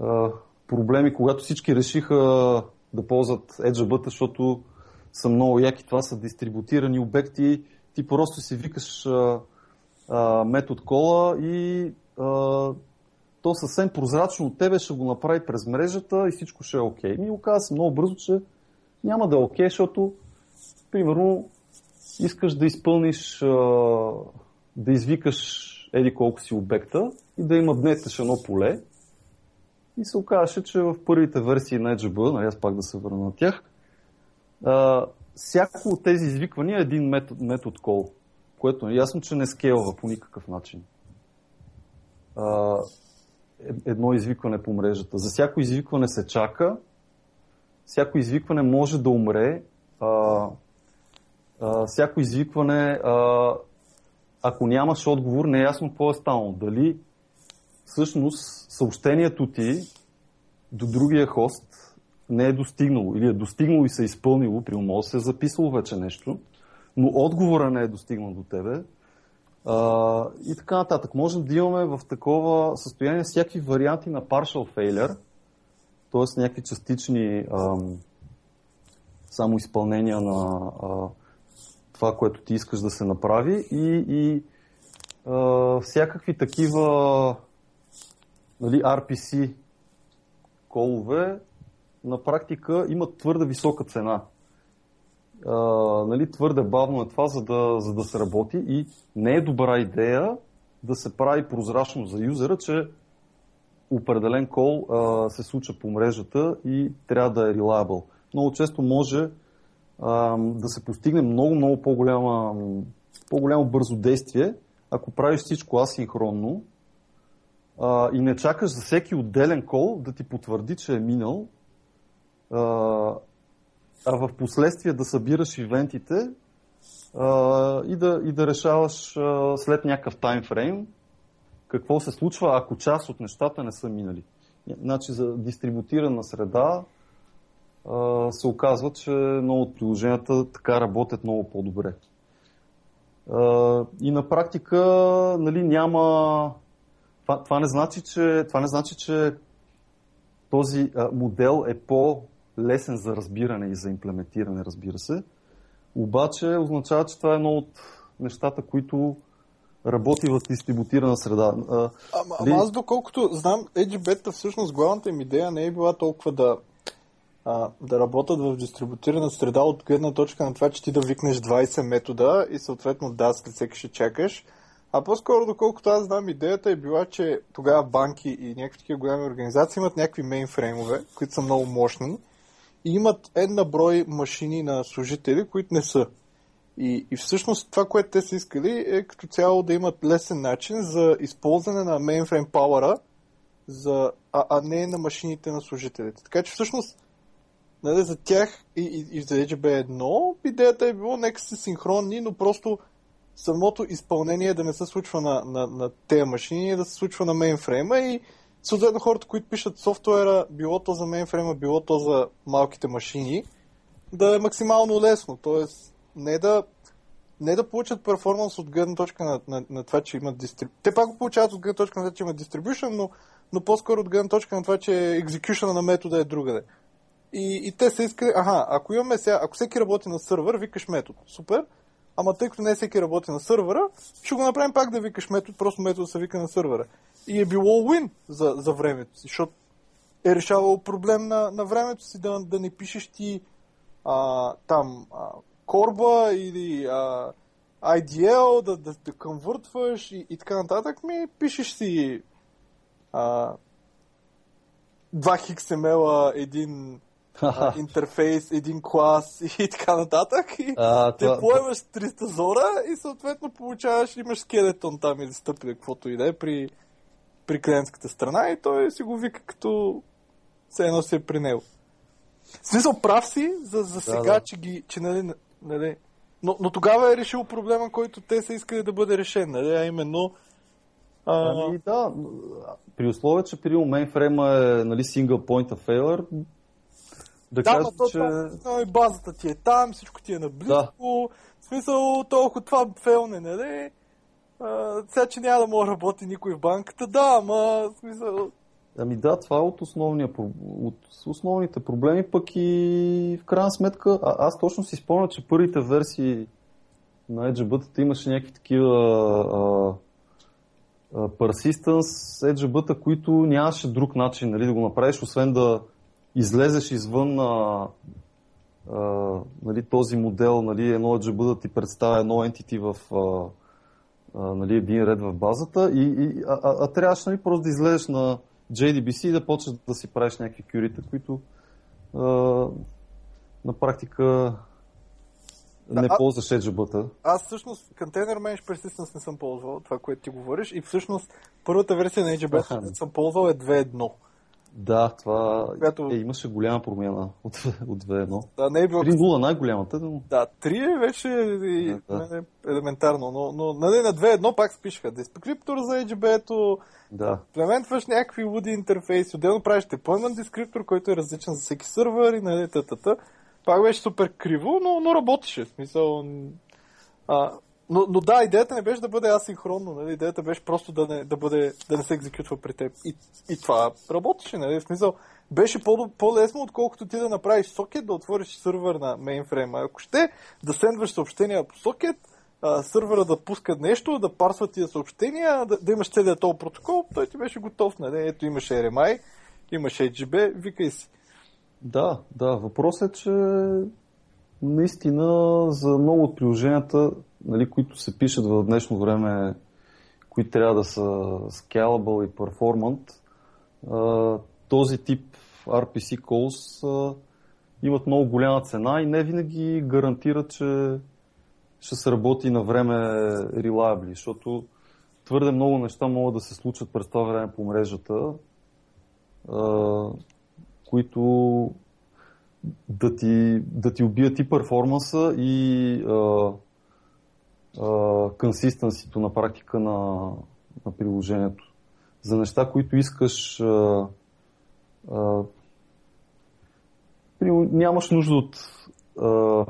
S3: а, проблеми, когато всички решиха да ползват EdgeBut, защото са много яки. Това са дистрибутирани обекти. Ти просто си викаш метод кола и а, то съвсем прозрачно от тебе ще го направи през мрежата и всичко ще е окей. Okay. Ми оказа се много бързо, че няма да е окей, okay, защото примерно искаш да изпълниш, да извикаш еди колко си обекта и да има днетеш едно поле. И се оказаше, че в първите версии на EdgeB, нали аз пак да се върна на тях, всяко от тези извиквания е един метод, метод call, което е ясно, че не скелва по никакъв начин. Е, едно извикване по мрежата. За всяко извикване се чака, всяко извикване може да умре, а, всяко извикване, а, ако нямаш отговор, не е ясно какво е станало. Дали всъщност съобщението ти до другия хост не е достигнало или е достигнало и се е изпълнило, при може да се е записало вече нещо, но отговора не е достигнал до тебе. А, и така нататък. Можем да имаме в такова състояние всякакви варианти на partial failure, т.е. някакви частични ам, само изпълнения на а, това, което ти искаш да се направи и, и а, всякакви такива нали, RPC колове на практика имат твърде висока цена. А, нали, твърде бавно е това, за да, за да се работи и не е добра идея да се прави прозрачно за юзера, че определен кол а, се случва по мрежата и трябва да е reliable. Много често може да се постигне много, много по-голяма, по-голямо бързо действие, ако правиш всичко асинхронно а, и не чакаш за всеки отделен кол да ти потвърди, че е минал, а, а в последствие да събираш ивентите а, и, да, и да решаваш а, след някакъв таймфрейм какво се случва, ако част от нещата не са минали. Значи за дистрибутирана среда се оказва, че много от приложенията така работят много по-добре. И на практика нали, няма. Това, това, не значи, че, това не значи, че този модел е по-лесен за разбиране и за имплементиране, разбира се. Обаче означава, че това е едно от нещата, които работи в дистрибутирана среда.
S2: Ама, ама аз доколкото знам, EdgeBeta всъщност главната им идея не е била толкова да а, да работят в дистрибутирана среда от гледна точка на това, че ти да викнеш 20 метода и съответно да, след всеки ще чакаш. А по-скоро, доколкото аз знам, идеята е била, че тогава банки и някакви такива голями организации имат някакви мейнфреймове, които са много мощни и имат една брой машини на служители, които не са. И, и всъщност това, което те са искали е като цяло да имат лесен начин за използване на мейнфрейм пауъра, за, а, а не на машините на служителите. Така че всъщност нали, за тях и, и, и за HB1 идеята е било нека са синхронни, но просто самото изпълнение да не се случва на, на, на тези машини, да се случва на мейнфрейма и съответно хората, които пишат софтуера, било то за мейнфрейма, било то за малките машини, да е максимално лесно. Тоест, не да, не да получат перформанс от гледна точка на, на, на това, че имат дистрибюшн. Те пак го получават от гледна точка на това, че имат дистрибюшн, но, но по-скоро от гледна точка на това, че екзекюшена на метода е другаде. И, и те са искали, аха, ако имаме сега, ако всеки работи на сървър, викаш метод. Супер. Ама тъй като не всеки работи на сървъра, ще го направим пак да викаш метод, просто метод се вика на сървъра. И е било win за, за времето си, защото е решавало проблем на, на времето си да, да не пишеш ти а, там а, корба или а, IDL, да, да, да конвъртваш и, и така нататък, ми пишеш си а, 2 XML, един интерфейс, един клас и така нататък. И а, те това... поемаш 300 зора и съответно получаваш, имаш скелетон там или стъпи, каквото и да е при, при клиентската страна и той си го вика като все едно си е при него. В смисъл прав си за, за сега, да, да. че ги, че нали, нали, но, но тогава е решил проблема, който те са искали да бъде решен, нали, а именно
S3: а... Ами да, при условие, че при мейнфрейма е нали, single point of failure,
S2: да, да кажа, то, че... То, и базата ти е там, всичко ти е наблизко. Да. В смисъл, толкова това фейлне, нали? А, сега, че няма да може да работи никой в банката, да, ама смисъл...
S3: Ами да, това е от, основния, от основните проблеми, пък и в крайна сметка, а, аз точно си спомня, че първите версии на EdgeBut имаше някакви такива а, а, persistence EdgeBut, които нямаше друг начин нали, да го направиш, освен да, излезеш извън а, а, нали, този модел, нали, едно GB да ти представя едно entity в а, а, нали, един ред в базата, и, и, а, а, а трябваше нали, просто да излезеш на JDBC и да почнеш да си правиш някакви кюрита, които а, на практика не а, ползваш EdgeBut.
S2: Аз всъщност Container Mesh Persistence не съм ползвал, това, което ти говориш, и всъщност първата версия на която съм ползвал е 2.1.
S3: Да, това която... е, имаше голяма промяна от, от 2-1.
S2: Да, не е било...
S3: 3-0 най-голямата. Но...
S2: Да, 3 е вече и, да, да. елементарно, но, но нали, на 2-1 пак спишха дескриптор за HB-то,
S3: да.
S2: Плементваш някакви луди интерфейси, отделно правиш deployment дескриптор, който е различен за всеки сървър и нали, тата. Пак беше супер криво, но, но работеше. В смисъл, а, но, но да, идеята не беше да бъде асинхронно, нали? идеята беше просто да не, да бъде, да не се екзекютва при теб. И, и това работеше, нали? В смисъл, беше по- по-лесно, отколкото ти да направиш сокет, да отвориш сървър на мейнфрейма. Ако ще да сендваш съобщения по сокет, сървъра да пуска нещо, да парсва тия съобщения, да, да имаш целият този протокол, той ти беше готов. Нали? Ето имаш RMI, имаш HB, викай си.
S3: Да, да. Въпросът е, че наистина за много от приложенията нали, които се пишат в днешно време, които трябва да са scalable и performant, този тип RPC calls имат много голяма цена и не винаги гарантират, че ще се работи на време reliably, защото твърде много неща могат да се случат през това време по мрежата, които да ти, да ти убият и перформанса и консистенсито на практика на, на приложението. За неща, които искаш а, а, нямаш нужда от а,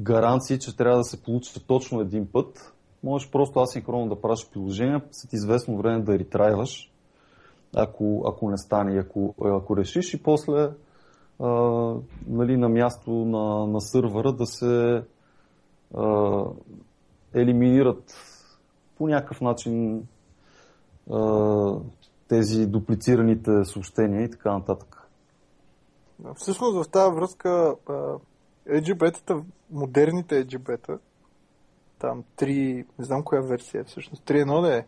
S3: гаранции, че трябва да се получи точно един път. Можеш просто асинхронно да правиш приложение, след известно време да ретрайваш, ако, ако не стане, ако, ако решиш и после а, нали, на място на, на сървъра да се елиминират по някакъв начин тези дуплицираните съобщения и така нататък.
S2: Всъщност в тази връзка EGB-тата, модерните EGB-та, там 3, не знам коя версия е всъщност, 3.1 да е?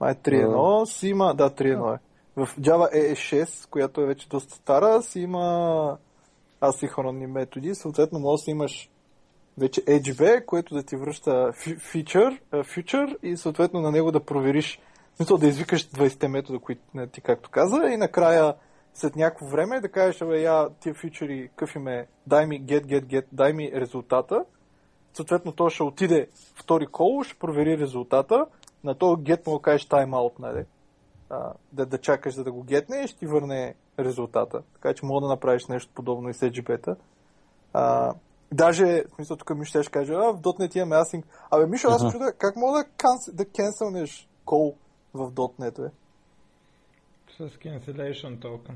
S2: Май 3.1 си има, да, 3.1 е. В Java EE6, която е вече доста стара, си има асинхронни методи, съответно може да имаш вече EdgeV, което да ти връща feature, future и съответно на него да провериш, смисъл да извикаш 20 метода, които ти както каза и накрая след някакво време да кажеш, абе, я тия фичери, къв им е, дай ми get, get, get, дай ми резултата. Съответно, то ще отиде втори кол, ще провери резултата. На този get му да кажеш timeout, нали? да, да чакаш за да го гетне и ще ти върне резултата. Така че мога да направиш нещо подобно и с EGB-та. А, даже, в смисъл, тук ми ще каже, а, в .NET имаме async. Абе, Мишо, аз чуда, как мога да, канс, да кенселнеш кол в .NET, бе?
S1: С cancellation token.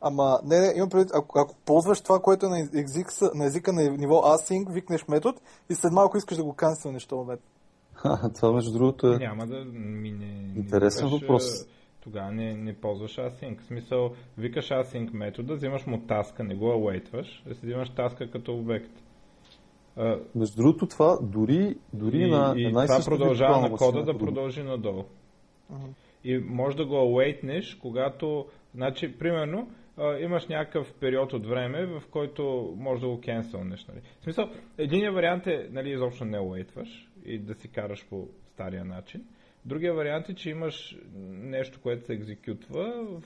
S2: Ама, не, не, имам предвид, ако, ако ползваш това, което е на, език, на езика на ниво async, викнеш метод и след малко искаш да го канцелнеш този метод.
S3: това между другото е...
S1: Няма да мине...
S3: Интересен
S1: викаш,
S3: въпрос.
S1: Тогава не, не ползваш async. В смисъл, викаш async метода, взимаш му таска, не го await-ваш, да си взимаш таска като обект.
S3: Uh, Между другото това, дори, дори
S1: и,
S3: на
S1: и
S3: една
S1: това продължава на кода да продължи надолу.
S2: Uh-huh.
S1: И може да го await когато, значи, примерно, имаш някакъв период от време, в който може да го кенселнеш. Нали. В смисъл, единият вариант е нали, изобщо не уейтваш и да си караш по стария начин. Другия вариант е, че имаш нещо, което се екзекютва, в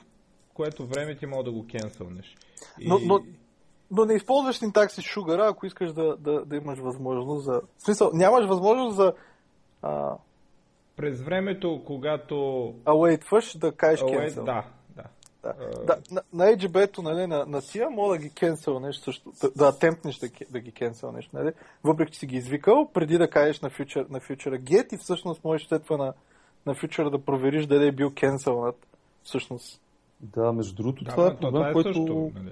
S1: което време ти може да го кенселнеш.
S2: И... Но, но, но не използваш синтакси Sugar, ако искаш да, да, да имаш възможност за... В смисъл, нямаш възможност за... А...
S1: През времето, когато...
S2: Await да кажеш cancel.
S1: Да,
S2: да. Uh... да на, на EGB-то, нали, на, на тия, мога да ги нещо също, да, да атемпнеш да, да ги нещо, нали? Въпреки, че си ги извикал, преди да кажеш на фьючер, на фьючера get и всъщност можеш след това на, на фьючера да провериш дали е бил кенселнат всъщност.
S3: Да, между другото, да, това е проблем, това е който... Също, нали?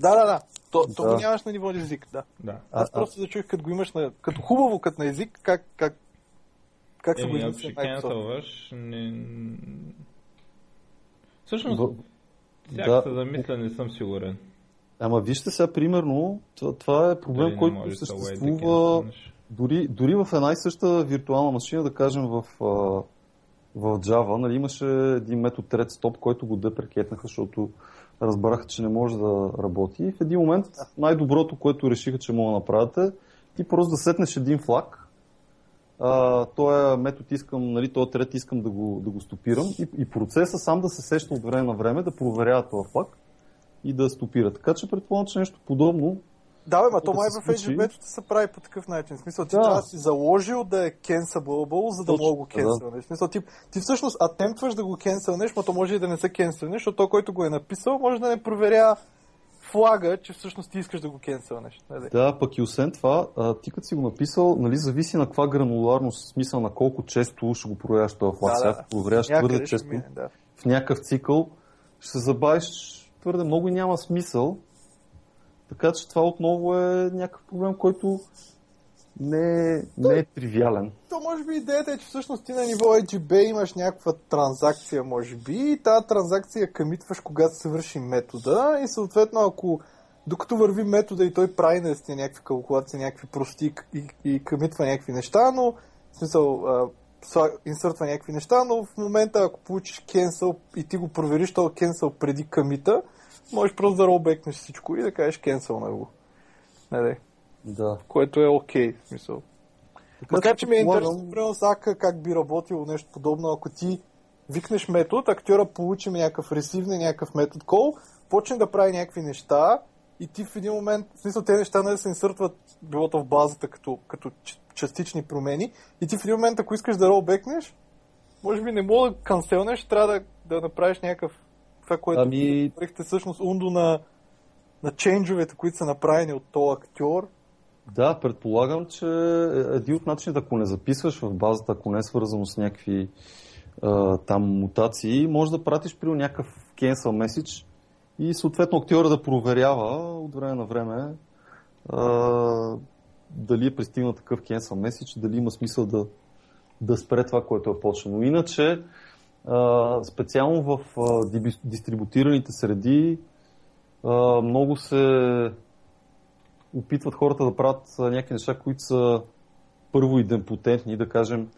S2: Да, да, да. То, да. то го нямаш на ниво език, да.
S1: да.
S2: Аз а, просто да чух, като го имаш на, като хубаво, като на език, как, как, как
S1: се го измисля кенселваш, не... Всъщност, Сяк да. се замисля, не съм сигурен.
S3: Ама вижте сега, примерно, това, това е проблем, който съществува да дори, дори в една и съща виртуална машина, да кажем в, в Java, нали, имаше един метод ThreadStop, който го депрекетнаха, защото разбраха, че не може да работи. И в един момент най-доброто, което решиха, че мога да направят е ти просто да сетнеш един флаг, този метод искам, нали, този трет искам да го, да го стопирам и, и процеса сам да се сеща от време на време, да проверява този флаг и да стопира. Така че предполагам, че нещо подобно
S2: да, бе, ма то май в EGB се прави по такъв начин. В смисъл, ти да. трябва да си заложил да е cancelable, за да мога го кенселнеш. Да. Смисъл, ти, ти всъщност атемптваш да го кенселнеш, но то може и да не се кенселнеш, защото той, който го е написал, може да не проверя флага, че всъщност ти искаш да го кенселнеш. Нали?
S3: Да, пък и освен това, а, ти като си го написал, нали, зависи на каква грануларност, смисъл на колко често ще го проверяш този флаг. Да, да. проверяш твърде често мине, да. в някакъв цикъл, ще се забавиш твърде много и няма смисъл. Така че това отново е някакъв проблем, който не, е, не е тривиален.
S2: То може би идеята е, че всъщност ти на ниво EGB имаш някаква транзакция, може би, и тази транзакция къмитваш, когато се върши метода и съответно ако докато върви метода и той прави наистина някакви калкулации, някакви прости и, и къмитва някакви неща, но в смисъл инсъртва някакви неща, но в момента ако получиш cancel и ти го провериш този cancel преди къмита, можеш просто да ролбекнеш всичко и да кажеш cancel на го. Не,
S3: да.
S2: Което е окей, okay, смисъл. Така, Макар, че ми е интересно, примерно с Ака как би работило нещо подобно, ако ти викнеш метод, актьора получи някакъв ресивне, някакъв метод кол, почне да прави някакви неща и ти в един момент, в смисъл тези неща не да се инсъртват билото в базата като, като частични промени и ти в един момент, ако искаш да ролбекнеш, може би не мога да канцелнеш, трябва да, да направиш някакъв това, което ами... всъщност ундо на, на ченджовете, които са направени от този актьор,
S3: да, предполагам, че един от начините, ако не записваш в базата, ако не е свързано с някакви а, там мутации, може да пратиш при някакъв cancel message и съответно актьора да проверява от време на време а, дали е пристигнал такъв cancel message, дали има смисъл да, да спре това, което е почнало. Иначе, специално в дистрибутираните среди, много се опитват хората да правят някакви неща, които са първо идемпотентни, да кажем,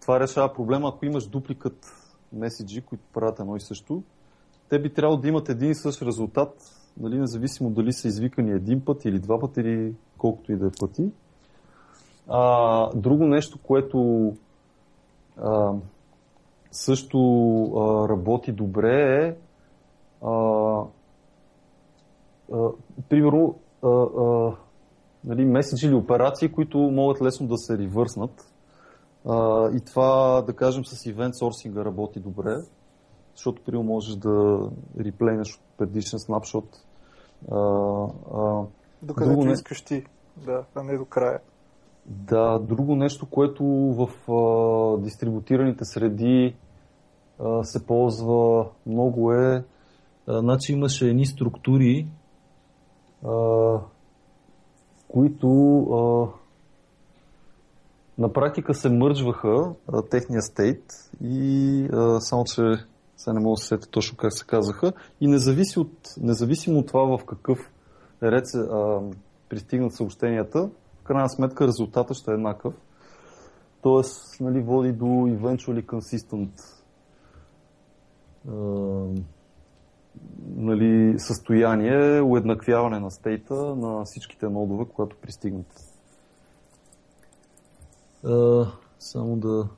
S3: това решава проблема, ако имаш дупликът меседжи, които правят едно и също, те би трябвало да имат един и същ резултат, нали, независимо дали са извикани един път или два пъти или колкото и да е пъти. А, друго нещо, което а, също а, работи добре е а, а, примерно а, а, нали, меседж или операции, които могат лесно да се ревърснат. А, и това, да кажем, с event sourcing работи добре. защото при можеш да реплейнеш предишен снапшот. А,
S2: а, Докъдето не... искаш ти, да, а не до края.
S3: Да, друго нещо, което в а, дистрибутираните среди се ползва много е, значи имаше едни структури, а, които а, на практика се мърджваха техния стейт и а, само, че сега не мога да се точно как се казаха и независи от, независимо от това в какъв ред се а, пристигнат съобщенията, в крайна сметка резултата ще е еднакъв. Тоест, нали, води до eventually consistent нали, състояние, уеднаквяване на стейта на всичките нодове, когато пристигнат. А, само да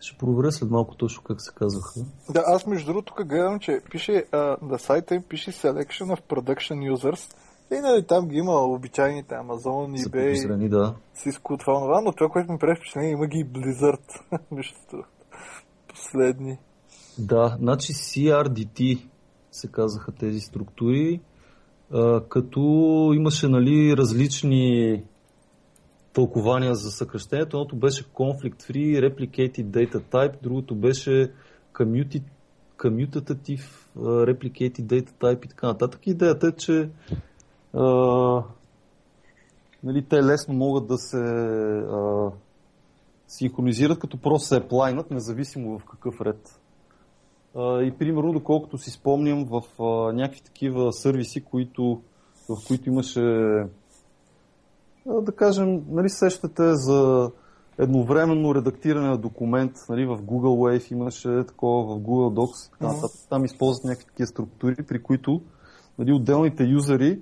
S3: ще проверя след малко точно как се казваха.
S2: Да, аз между другото тук гледам, че пише а, на сайта им пише Selection of Production Users. И нали, там ги има обичайните Amazon, eBay,
S3: страни, да.
S2: Cisco, това, това, но това, което ми прави впечатление, има ги и Blizzard. между Последни.
S3: Да, значи CRDT се казаха тези структури, като имаше нали, различни тълкования за съкръщението. Едното беше Conflict Free, Replicated Data Type, другото беше Commutative Replicated Data Type и така нататък. Идеята е, че а, нали, те лесно могат да се а, синхронизират, като просто се еплайнат, независимо в какъв ред. И примерно, доколкото си спомням, в някакви такива сервиси, които, в които имаше да кажем, нали сещате за едновременно редактиране на документ нали, в Google Wave, имаше такова в Google Docs, mm-hmm. там използват някакви такива структури, при които нали, отделните юзери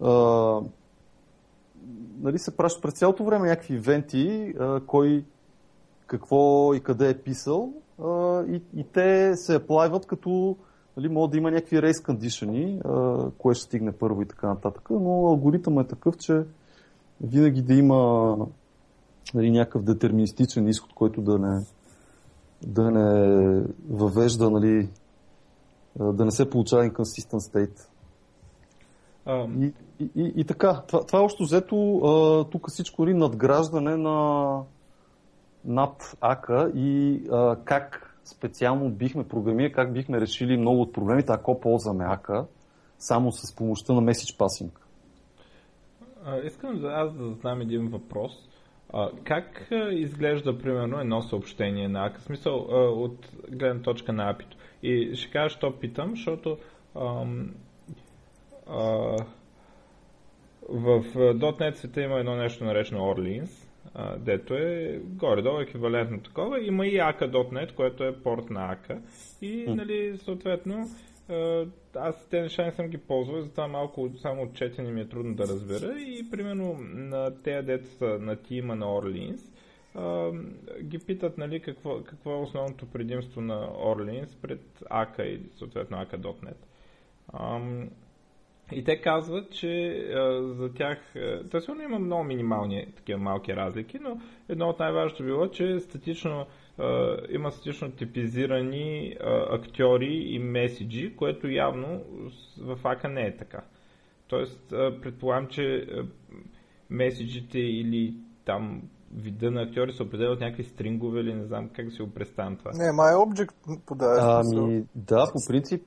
S3: а, нали, се пращат през цялото време някакви ивенти, а, кой какво и къде е писал а, и, и те се аплайват като нали, могат да има някакви рейс кондишени, кое ще стигне първо и така нататък, но алгоритъмът е такъв, че винаги да има нали, някакъв детерминистичен изход, който да не, да не въвежда, нали, да не се получава inconsistent state. Um... И, и, и, и така, това, това е още взето тук всичко е надграждане на над АКА и а, как специално бихме програмирали, как бихме решили много от проблемите, ако ползваме АКА само с помощта на Message Passing.
S1: А, искам да аз да задам един въпрос. А, как изглежда, примерно, едно съобщение на АК? Смисъл, а, от гледна точка на апито. И ще кажа, що питам, защото ам, а, в .NET света има едно нещо наречено Orleans, дето е горе-долу еквивалентно такова. Има и AK.NET, което е порт на AK. И, нали, съответно, аз те неща не съм ги ползвал, затова малко само от четене ми е трудно да разбера и примерно на тези деца на тима на Orleans ги питат нали, какво, какво е основното предимство на Orleans пред AK и съответно AK.NET. И те казват, че а, за тях, те сигурно има много минимални такива малки разлики, но едно от най-важното било, че статично има статично типизирани актьори и меседжи, което явно в АКА не е така. Тоест, предполагам, че меседжите или там вида на актьори се определят някакви стрингове или не знам как си го представям това.
S2: Не, my object подава.
S3: Ами, да, по принцип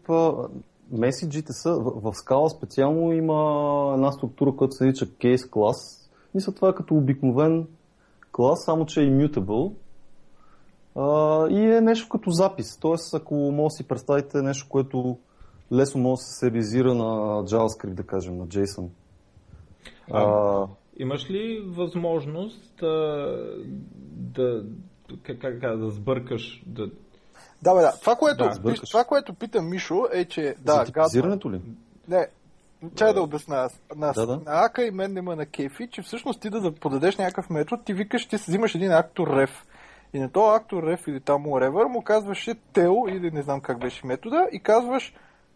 S3: меседжите са, в, в скала специално има една структура, която се нарича case клас. Мисля, това е като обикновен клас, само че е immutable а, и е нещо като запис. Тоест, ако може да си представите нещо, което лесно може да се сериализира на JavaScript, да кажем, на JSON.
S1: А, а, имаш ли възможност а, да, как, как, да сбъркаш, да,
S2: да, бе, да. Това, което, да, това, което пита Мишо е, че... Да,
S3: типизирането ли?
S2: Не, Чай да обясня аз. На, да, да. на Ака и мен има на кефи, че всъщност ти да подадеш някакъв метод, ти викаш, ти взимаш един актор реф. И на този актор ref или там whatever му казваше tail или не знам как беше метода и казваш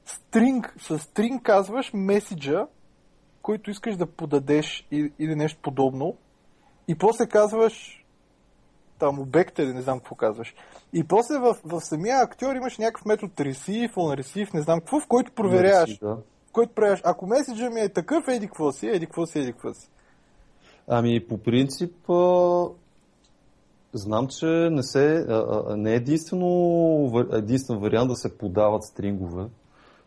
S2: string, с string казваш меседжа, който искаш да подадеш или нещо подобно и после казваш там обекта или не знам какво казваш. И после в, в самия актьор имаш някакъв метод receive, on receive, не знам какво, в който проверяваш. Да. В който правиш, ако меседжа ми е такъв, еди какво си, еди какво си, еди какво си.
S3: Ами, по принцип, а, знам, че не, се, а, а, не е единствено, единствен вариант да се подават стрингове.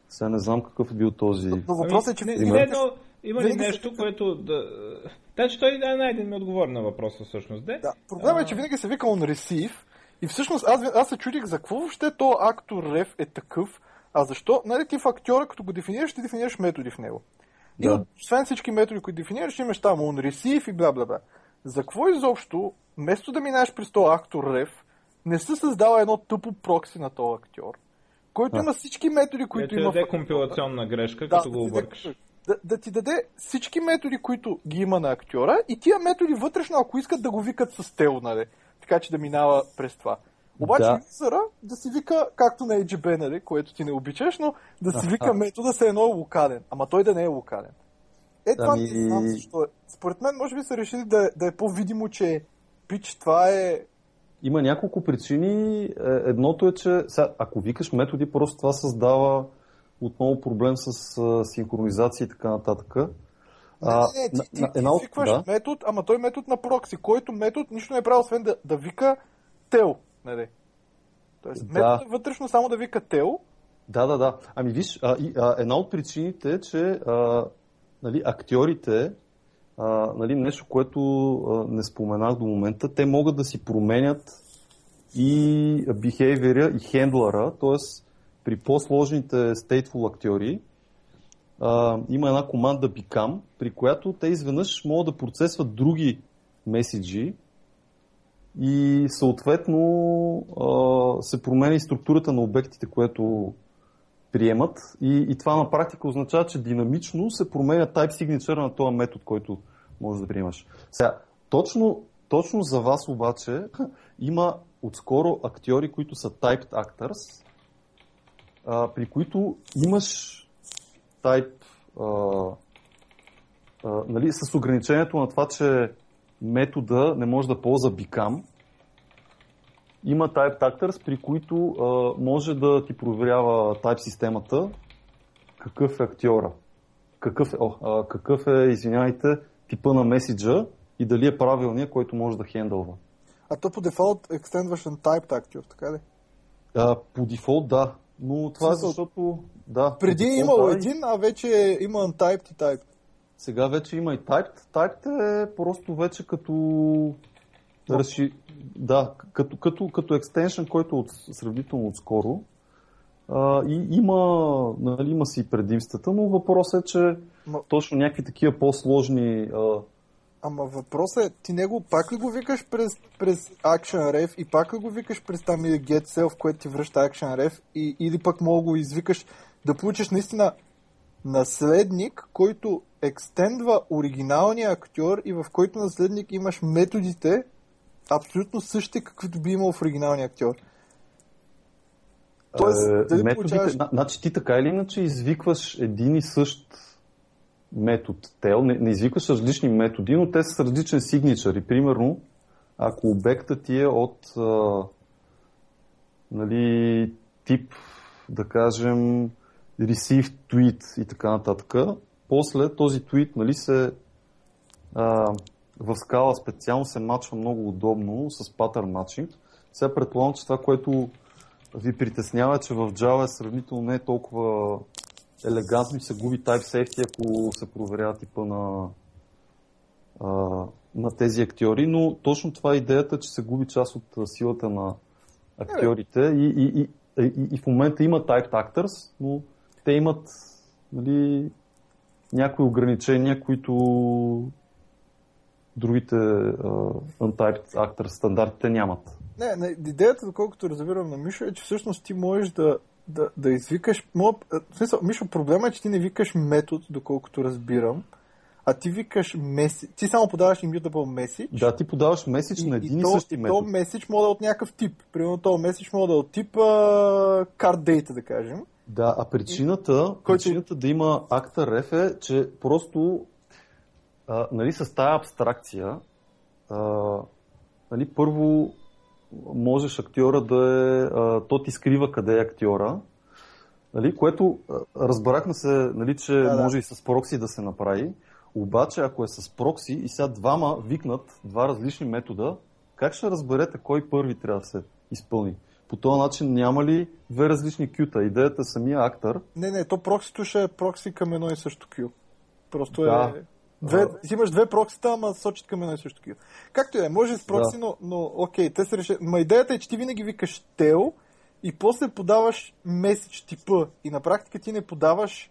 S3: Сега не знам какъв е бил този.
S2: Но въпросът е, че
S1: не, не, но има ли нещо, което да... Значи той да най един ми отговори на въпроса всъщност. Де?
S2: Да, проблемът е, че винаги се вика on receive и всъщност аз, аз се чудих за какво въобще то актор рев е такъв, а защо, нали ти в актьора, като го дефинираш, ти дефинираш методи в него. Да. И освен всички методи, които дефинираш, имаш там on receive и бла бла бла. За какво изобщо, вместо да минаш през този актор рев, не се създава едно тъпо прокси на този актьор, който а. има всички методи, които
S1: е,
S2: има.
S1: Да, компилационна грешка, да, като го объркаш.
S2: Да, да ти даде всички методи, които ги има на актьора и тия методи вътрешно, ако искат да го викат с тел, нали? така че да минава през това. Обаче да. да си вика, както на AGB, нали, което ти не обичаш, но да си вика метода се едно е локален. Ама той да не е локален. Е, това ами... не знам защо е. Според мен, може би са решили да, да е по-видимо, че пич, това е...
S3: Има няколко причини. Е, едното е, че сега, ако викаш методи, просто това създава отново проблем с синхронизация и така нататък.
S2: Не, не, не, ти, ти, ти, ти свикваш да. метод, ама той метод на прокси, който метод нищо не е правил, освен да, да вика тел. Нали? Тоест, да. метод е вътрешно само да вика тел.
S3: Да, да, да. Ами виж, а, и, а, една от причините е, че а, нали, актьорите, а, нали, нещо, което а, не споменах до момента, те могат да си променят и behavior и хендлера, т.е. при по-сложните stateful актьори, а, има една команда Become, при която те изведнъж могат да процесват други меседжи и съответно а, се променя и структурата на обектите, което приемат и, и това на практика означава, че динамично се променя type signature на този метод, който можеш да приемаш. Сега, точно, точно за вас обаче има отскоро актьори, които са typed actors, а, при които имаш type а, а, нали, с ограничението на това, че метода не може да ползва become, има type actors, при които а, може да ти проверява type системата какъв е актьора, какъв е, о, а, какъв е, извиняйте, типа на меседжа и дали е правилният, който може да хендълва.
S2: А то по дефолт екстендваш на type актьор, така ли?
S3: А, по дефолт да, но това е защото... Да,
S2: Преди е имало един, а вече има untyped и typed.
S3: Сега вече има и typed. Typed е просто вече като... No. Разши... Да, като, като, като екстеншън, който е от, сравнително отскоро. А, и има, нали, има си предимствата, но въпросът е, че Ма... точно някакви такива по-сложни а,
S2: Ама въпросът е, ти него пак ли го викаш през, през ActionRef и пак ли го викаш през там или GetSelf, което ти връща ActionRef и, или пък мога го извикаш да получиш наистина наследник, който екстендва оригиналния актьор и в който наследник имаш методите абсолютно същите, каквито би имал в оригиналния актьор.
S3: Тоест, е, дали методите, получаваш... Значи ти така или иначе извикваш един и същ метод tel, не, не извикваш различни методи, но те са с различен сигничър. Примерно, ако обектът ти е от а, нали, тип, да кажем, receive tweet и така нататък, после този tweet нали, се а, в скала специално се мачва много удобно с pattern matching. Сега предполагам, че това, което ви притеснява, е, че в Java е сравнително не е толкова елегантно и се губи type safety, ако се проверява типа на, а, на тези актьори, но точно това е идеята, че се губи част от силата на актьорите и, и, и, и, и в момента има type actors, но те имат нали, някои ограничения, които другите uh, untyped actors стандартите нямат.
S2: Не, не, идеята, доколкото разбирам на Мишо, е, че всъщност ти можеш да да, да извикаш... Моб... В смисъл, Мишо, проблема е, че ти не викаш метод, доколкото разбирам, а ти викаш меседж. Ти само подаваш immutable message.
S3: Да, ти подаваш меседж на един и, и, то, същи метод.
S2: И то меседж може да е от някакъв тип. Примерно то меседж може да е от тип uh, card data, да кажем.
S3: Да, а причината, и... причината да има акта реф е, че просто а, нали, с тая абстракция а, нали, първо можеш актьора да е, то ти скрива къде е актьора, нали, което разбрахме се, нали, че да, може да. и с прокси да се направи, обаче ако е с прокси и сега двама викнат два различни метода, как ще разберете кой първи трябва да се изпълни? По този начин няма ли две различни кюта? Идеята е самия актър.
S2: Не, не, то проксито ще е прокси към едно и също кю. Просто да. е... Две, а... имаш две проксита, ама сочат към едно и също кю. Както е, може с прокси, да. но, но окей, те се решат. Ма идеята е, че ти винаги викаш тел и после подаваш меседж типа. И на практика ти не подаваш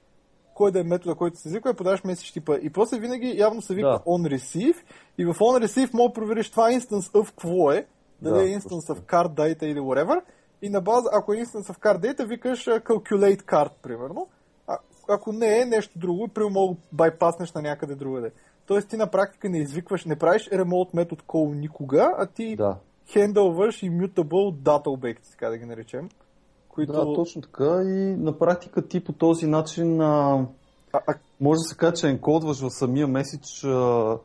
S2: кой да е метода, който се извиква, и подаваш меседж типа. И после винаги явно се вика да. on receive и в on receive мога да провериш това instance of какво е, дали да, е instance of card data или whatever. И на база, ако е instance of card data, викаш calculate card, примерно. Ако не е нещо друго, примерно мога байпаснеш на някъде другаде. Тоест ти на практика не извикваш, не правиш remote метод call никога, а ти да. хендълваш immutable data обекти, така да ги наречем.
S3: Които... Да, точно така и на практика ти по този начин а, а, а... може да се каже, че енкодваш в самия меседж а,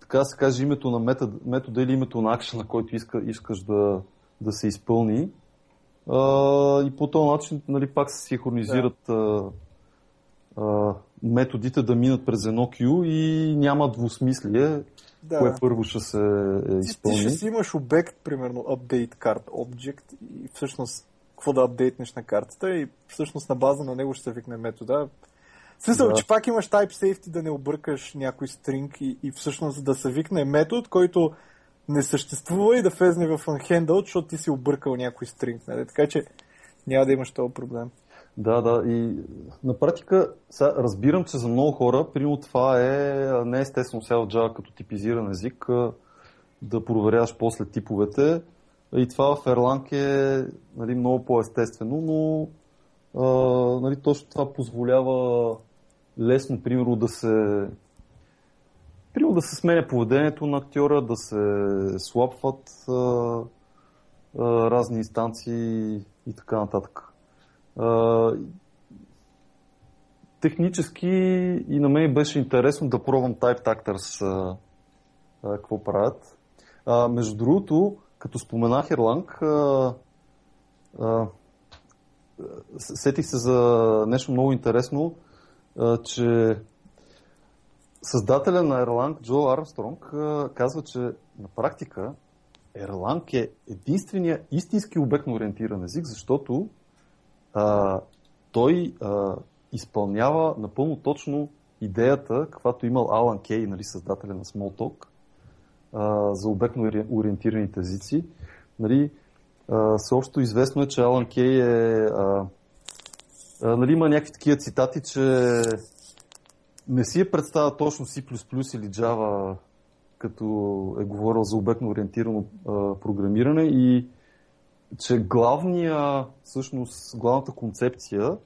S3: така се каже името на метод, метода или името на акшена, който иска, искаш да, да се изпълни. А, и по този начин нали, пак се синхронизират да. А, методите да минат през едно Q и няма двусмислие, да. кое първо ще се изпълни.
S2: Ти, ти ще си имаш обект, примерно update card object и всъщност какво да апдейтнеш на картата и всъщност на база на него ще се викне метода. Смисъл, да. че пак имаш type safety да не объркаш някой стринг и, и всъщност да се викне метод, който не съществува и да влезне в unhandled, защото ти си объркал някой стринг. Нали? Така че няма да имаш този проблем.
S3: Да, да. И на практика сега, разбирам, че за много хора, примерно това е не естествено сега от Java като типизиран език, да проверяваш после типовете. И това в Erlang е нали, много по-естествено, но а, нали, точно това позволява лесно, примерно, да се примерно да се сменя поведението на актьора, да се слапват а, а, разни инстанции и така нататък. Технически и на мен беше интересно да пробвам Type Actors а, а, какво правят. А, между другото, като споменах а, сетих се за нещо много интересно, а, че създателя на Erlang, Джо Армстронг, казва, че на практика Erlang е единствения истински обектно ориентиран език, защото а, той а, изпълнява напълно точно идеята, каквато имал Алан Кей, нали, създателя на Smalltalk, а, за обектно ориентираните езици. Нали, а, известно е, че Алан Кей е... А, а, нали, има някакви такива цитати, че не си е представя точно C++ или Java, като е говорил за обектно ориентирано а, програмиране и че главния, всъщност, главната концепция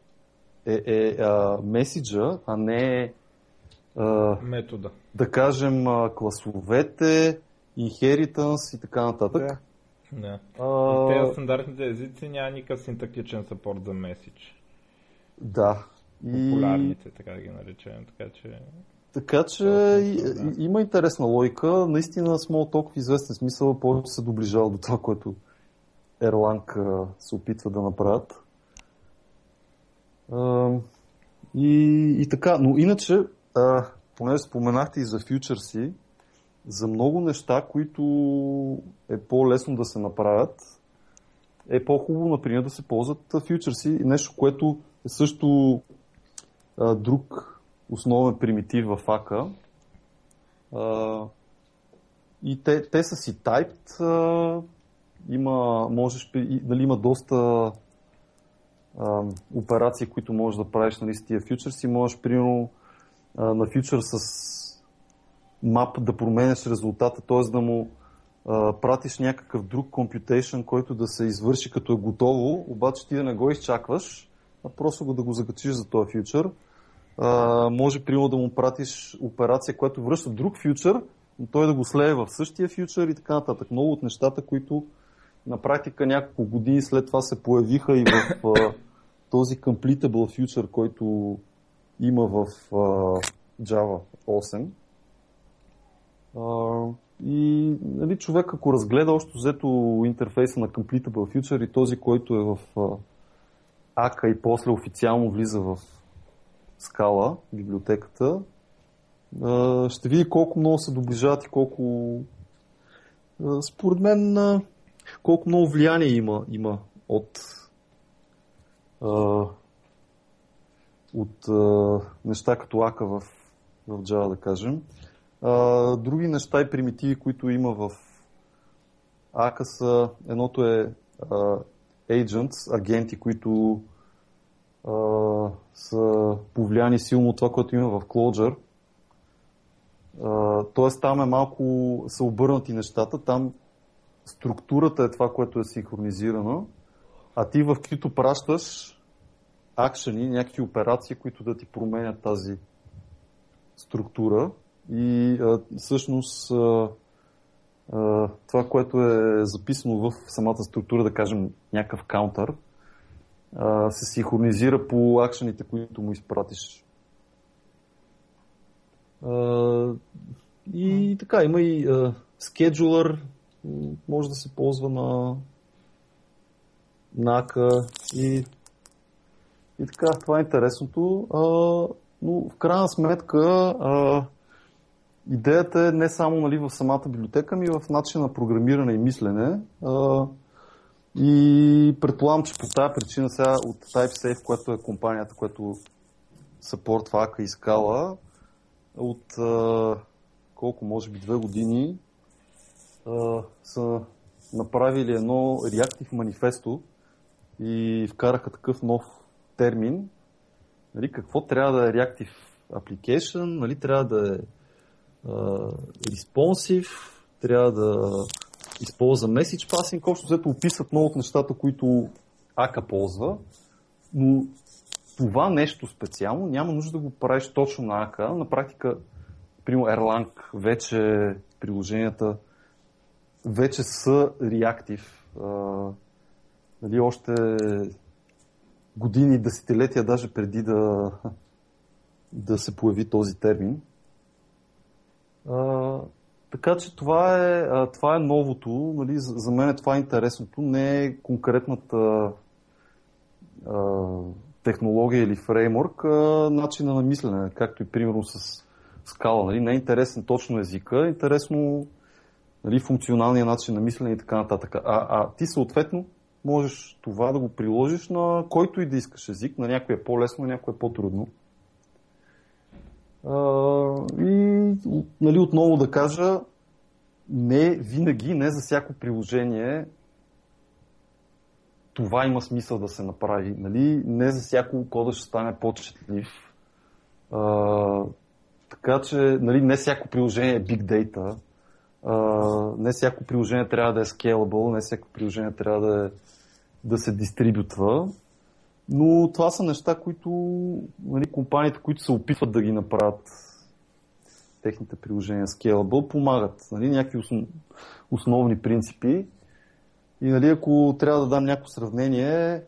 S3: е, е а, меседжа, а не
S1: а, метода.
S3: Да кажем класовете, inheritance и така нататък.
S1: Да. Да. А... Тези стандартните езици няма никакъв синтактичен сапорт за меседж.
S3: Да.
S1: Популярните, и... така да ги наречем. Така че...
S3: Така че и, има интересна логика. Наистина Smalltalk в известен смисъл повече се доближава до това, което Erlang се опитва да направят. И, и така, но иначе, а, понеже споменахте и за фьючерси, за много неща, които е по-лесно да се направят, е по-хубаво, например, да се ползват фьючерси. Нещо, което е също а, друг основен примитив в АКА. А, и те, те са си typed. А, има, можеш, нали, има доста а, операции, които можеш да правиш нали, с тия фьючерси. Можеш, примерно, а, на фьючер с мап да променяш резултата, т.е. да му а, пратиш някакъв друг computation, който да се извърши като е готово, обаче ти да не го изчакваш, а просто го да го загачиш за този фьючер. А, може, примерно, да му пратиш операция, която връща друг фьючер, но той да го слее в същия фьючер и така нататък. Много от нещата, които на практика няколко години след това се появиха и в а, този completable future, който има в а, Java 8. А, и нали, човек ако разгледа още взето интерфейса на Completable Future и този, който е в АКА и после официално влиза в скала, библиотеката, ще види колко много се доближават и колко според мен колко много влияние има, има от от неща като Ака в, в Java, да кажем. други неща и примитиви, които има в Ака са, едното е agents, агенти, които а, са повлияни силно от това, което има в Clojure. тоест там е малко са обърнати нещата, там структурата е това, което е синхронизирано, а ти в каквито пращаш акшени, някакви операции, които да ти променят тази структура и а, всъщност а, а, това, което е записано в самата структура, да кажем някакъв каунтър, а, се синхронизира по акшените, които му изпратиш. А, и така, има и скеджулър, може да се ползва на нака и, и така, това е интересното. А, но в крайна сметка а, идеята е не само нали, в самата библиотека, ми в начин на програмиране и мислене. А, и предполагам, че по тази причина сега от TypeSafe, което е компанията, която съпортва Ака и Скала, от а, колко, може би две години, са направили едно Reactive манифесто и вкараха такъв нов термин. Нали, какво трябва да е Reactive Application, нали, трябва да е responsive, трябва да използва message passing, общо взето описват много от нещата, които Ака ползва, но това нещо специално няма нужда да го правиш точно на Ака. На практика, примерно Erlang вече приложенията вече са реактив. Нали, още години, десетилетия, даже преди да, да се появи този термин. А, така че това е, това е новото. Нали, за, мен това е интересното. Не е конкретната а, технология или фреймворк, а начина на мислене, както и примерно с скала. Нали. Не е интересен точно езика, интересно нали, функционалния начин на мислене и така нататък. А, а ти съответно можеш това да го приложиш на който и да искаш език, на някой е по-лесно, на някой е по-трудно. А, и нали, отново да кажа, не винаги, не за всяко приложение това има смисъл да се направи. Нали? Не за всяко кода ще стане по-четлив. А, така че нали, не всяко приложение е Big Data не всяко приложение трябва да е scalable, не всяко приложение трябва да, е, да се дистрибютва. Но това са неща, които нали, компаниите, които се опитват да ги направят техните приложения scalable, помагат. Нали, някакви основ, основни принципи. И нали, ако трябва да дам някакво сравнение,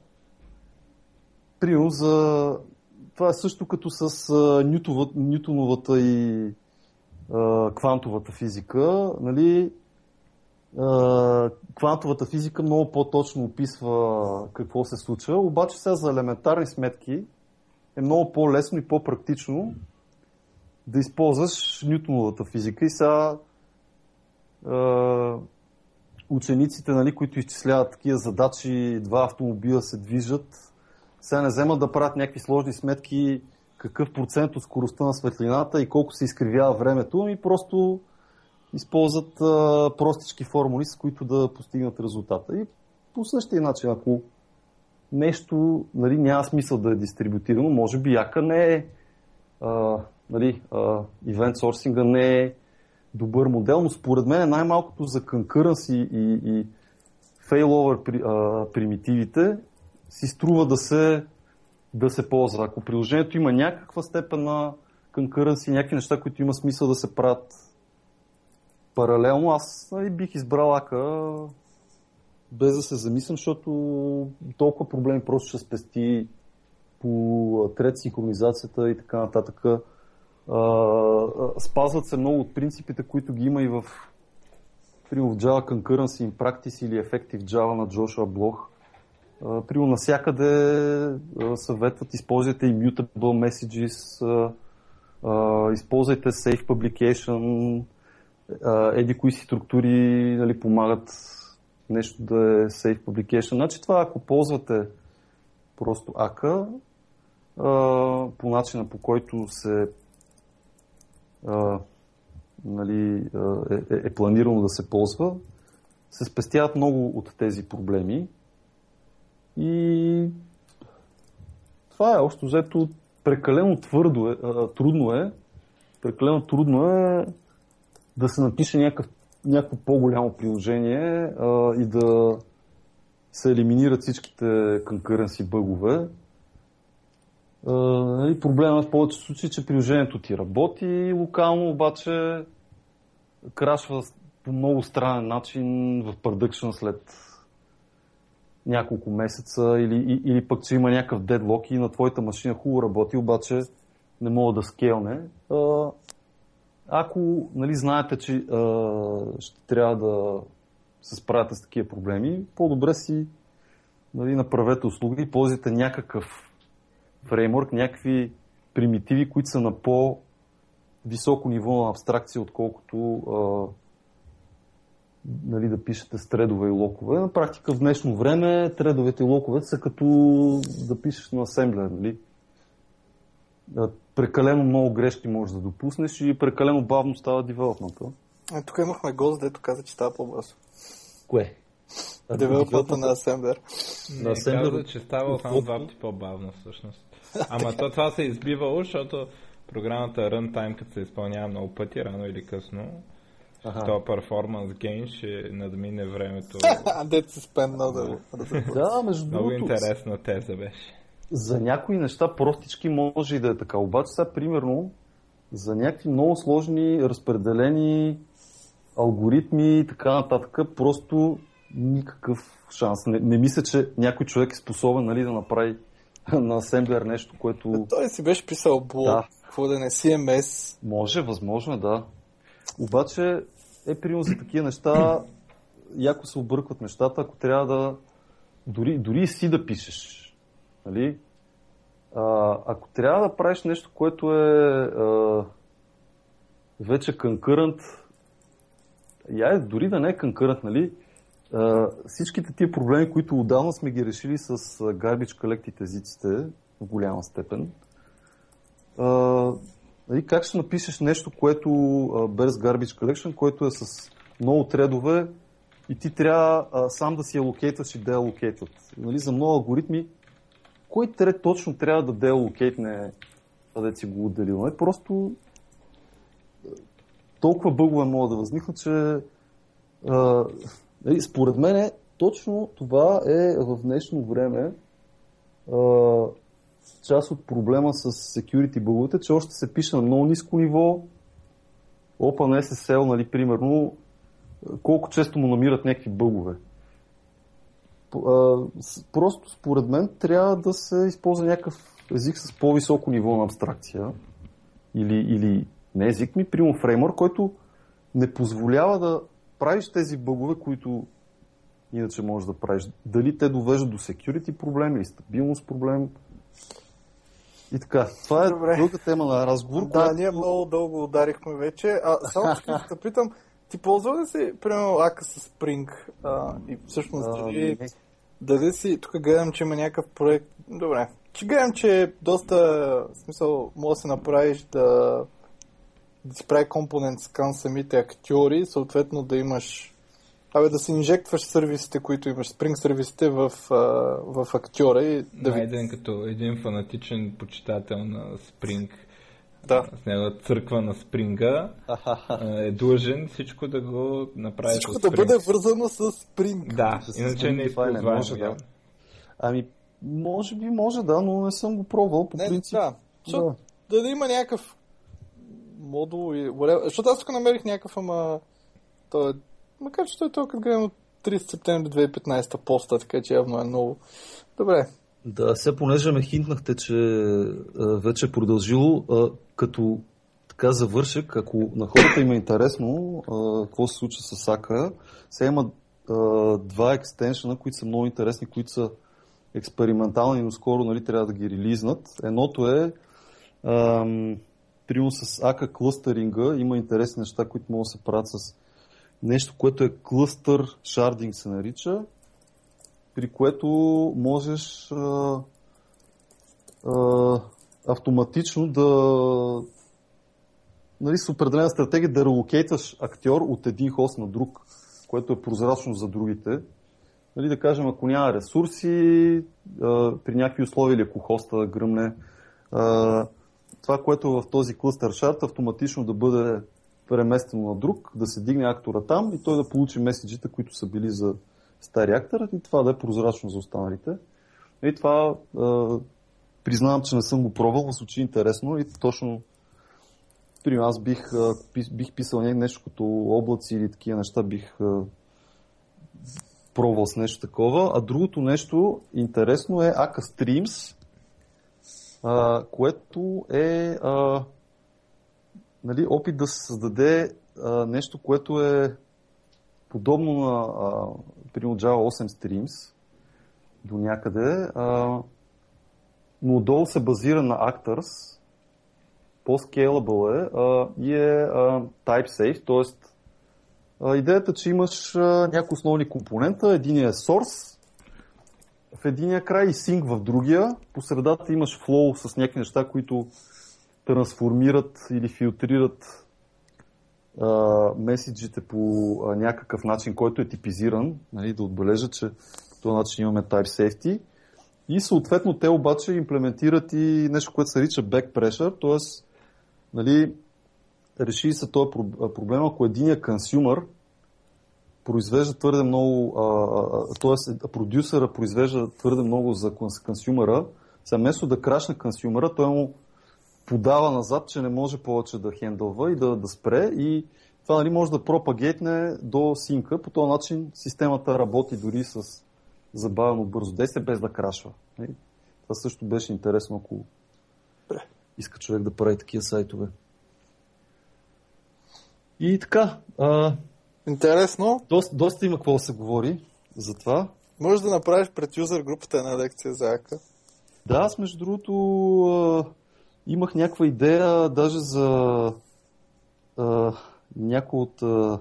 S3: примерно за... Това е също като с Нютоновата и квантовата физика, нали, квантовата физика много по-точно описва какво се случва, обаче сега за елементарни сметки е много по-лесно и по-практично да използваш Ньютоновата физика. И сега учениците, нали, които изчисляват такива задачи, два автомобила се движат, сега не вземат да правят някакви сложни сметки какъв процент от скоростта на светлината и колко се изкривява времето, ами просто използват а, простички формули, с които да постигнат резултата. И по същия начин, ако нещо нали, няма смисъл да е дистрибутирано, може би яка не е а, нали, а, event sourcing не е добър модел, но според мен е най-малкото за concurrence и, и, и failover при, а, примитивите си струва да се да се ползва. Ако приложението има някаква степен на конкуренция, някакви неща, които има смисъл да се правят паралелно, аз и бих избрал Ака без да се замислям, защото толкова проблеми просто ще спести по трет синхронизацията и така нататък. спазват се много от принципите, които ги има и в в Java Concurrency in Practice или Effective Java на Joshua Блох. При навсякъде съветват, използвайте Immutable Messages, използвайте Safe Publication, еди кои си структури нали, помагат нещо да е Safe Publication. Значи това, ако ползвате просто АКА, по начина по който се нали, е, е, е планирано да се ползва, се спестяват много от тези проблеми. И това е общо взето прекалено твърдо е, трудно е, прекалено трудно е да се напише някакъв, някакво по-голямо приложение а, и да се елиминират всичките concurrency бъгове. Нали, проблема в повечето случаи, че приложението ти работи локално, обаче крашва по много странен начин в продъкшн след няколко месеца или, или пък, че има някакъв дедлок и на твоята машина хубаво работи, обаче не мога да скелне. Ако нали, знаете, че а, ще трябва да се справяте с такива проблеми, по-добре си нали, направете услуги и ползвайте някакъв фреймворк, някакви примитиви, които са на по-високо ниво на абстракция, отколкото а, нали, да пишете с тредове и локове. На практика в днешно време тредовете и локовете са като да пишеш на асемблер. Нали? Прекалено много грешки можеш да допуснеш и прекалено бавно става девелопмента.
S2: Е, тук имахме гост, дето каза, че става по-бързо.
S3: Кое?
S2: Девелопмента на асемблер.
S1: На асемблер, каза, че става само два пъти по-бавно всъщност. Ама то това се избивало, защото програмата Runtime, като се изпълнява много пъти, рано или късно, Ага. Това перформанс гейн ще надмине времето.
S2: Дет се спенна да
S3: Да, между
S1: Много интересна теза беше.
S3: За някои неща простички може и да е така. Обаче сега, примерно, за някакви много сложни разпределени алгоритми и така нататък, просто никакъв шанс. Не, не мисля, че някой човек е способен нали, да направи на асемблер нещо, което...
S2: Той си беше писал блок, да. какво да не CMS.
S3: Може, възможно е, да. Обаче е примерно за такива неща, яко се объркват нещата, ако трябва да дори, дори си да пишеш. Нали? А, ако трябва да правиш нещо, което е а, вече конкурент, я дори да не е конкурент, нали? А, всичките тия проблеми, които отдавна сме ги решили с garbage collected езиците в голяма степен, а, Нали, как ще напишеш нещо, което без Garbage Collection, което е с много тредове и ти трябва а, сам да си алокейтваш и деалокейтват. Нали, за много алгоритми, кой тред точно трябва да деалокейтне, да си го отделил? Нали? Просто толкова бъгове могат да възникнат, че а, нали, според мен точно това е в днешно време а, част от проблема с security бъговете, че още се пише на много ниско ниво. OpenSSL, нали, примерно, колко често му намират някакви бъгове. Просто според мен трябва да се използва някакъв език с по-високо ниво на абстракция. Или, или не език ми, прямо фреймър, който не позволява да правиш тези бъгове, които иначе можеш да правиш. Дали те довеждат до security проблем или стабилност проблем, и така, това е Добре. друга тема на разговор.
S2: Да, ние много дълго ударихме вече. А, само ще те питам, ти ползва ли си, примерно, Ака с Spring? А, и всъщност, а, дали, дали си, тук гледам, че има някакъв проект. Добре. Че гледам, че е доста, в смисъл, може да се направиш да, да си прави компонент скан самите актьори, съответно да имаш Абе да си инжектваш сервисите, които имаш, Spring сервисите в, в актьора и
S1: да Найден като един фанатичен почитател на Spring,
S2: да.
S1: с него църква на Спринга, е длъжен всичко да го направи
S2: Всичко да бъде вързано с Spring.
S1: Да, с иначе не използваме. Може, да.
S3: Ами, може би може да, но не съм го пробвал по не, принцип.
S2: Да. да. да има някакъв модул и Защото аз тук намерих някакъв, ама той е Макар, че той е толкова гледам от 30 септември 2015 поста, така че явно е много. Добре.
S3: Да, все понеже ме хинтнахте, че а, вече е продължило, а, като така завършък, ако на хората им е интересно а, какво се случва с Ака, сега има а, два екстеншена, които са много интересни, които са експериментални, но скоро нали, трябва да ги релизнат. Едното е примерно с ака клъстеринга има интересни неща, които могат да се правят с нещо, което е клъстър шардинг се нарича, при което можеш а, а, автоматично да нали, с определена стратегия да релокейтваш актьор от един хост на друг, което е прозрачно за другите. Нали, да кажем, ако няма ресурси, а, при някакви условия или ако хоста гръмне, а, това, което е в този клъстър шарт, автоматично да бъде преместено на друг, да се дигне актора там и той да получи меседжите, които са били за стари актор и това да е прозрачно за останалите. И това а, признавам, че не съм го пробвал, но звучи интересно и точно при аз бих, бих писал нещо като облаци или такива неща, бих пробвал с нещо такова. А другото нещо интересно е Aka Streams, което е а, нали, опит да се създаде а, нещо, което е подобно на а, Java 8 Streams до някъде, а, но отдолу се базира на Actors, по-scalable е а, и е а, type safe, т.е. идеята, че имаш а, някои основни компонента, един е source, в единия край и синк в другия. По средата имаш флоу с някакви неща, които трансформират или филтрират а, меседжите по а, някакъв начин, който е типизиран, нали, да отбележа, че по този начин имаме Type Safety. И съответно те обаче имплементират и нещо, което се нарича back pressure, т.е. Нали, реши се този проблем, ако единия консюмър произвежда твърде много, т.е. продюсера произвежда твърде много за консюмера, сега вместо да крашне консюмера, той му подава назад, че не може повече да хендълва и да, да спре и това нали, може да пропагетне до синка. По този начин системата работи дори с забавено бързо действие, без да крашва. Нали? Това също беше интересно, ако иска човек да прави такива сайтове. И така, а,
S2: Интересно.
S3: Доста, доста има какво да се говори за това.
S2: Може да направиш пред юзер групата една лекция за АКА.
S3: Да, аз между другото имах някаква идея даже за а, някои от а,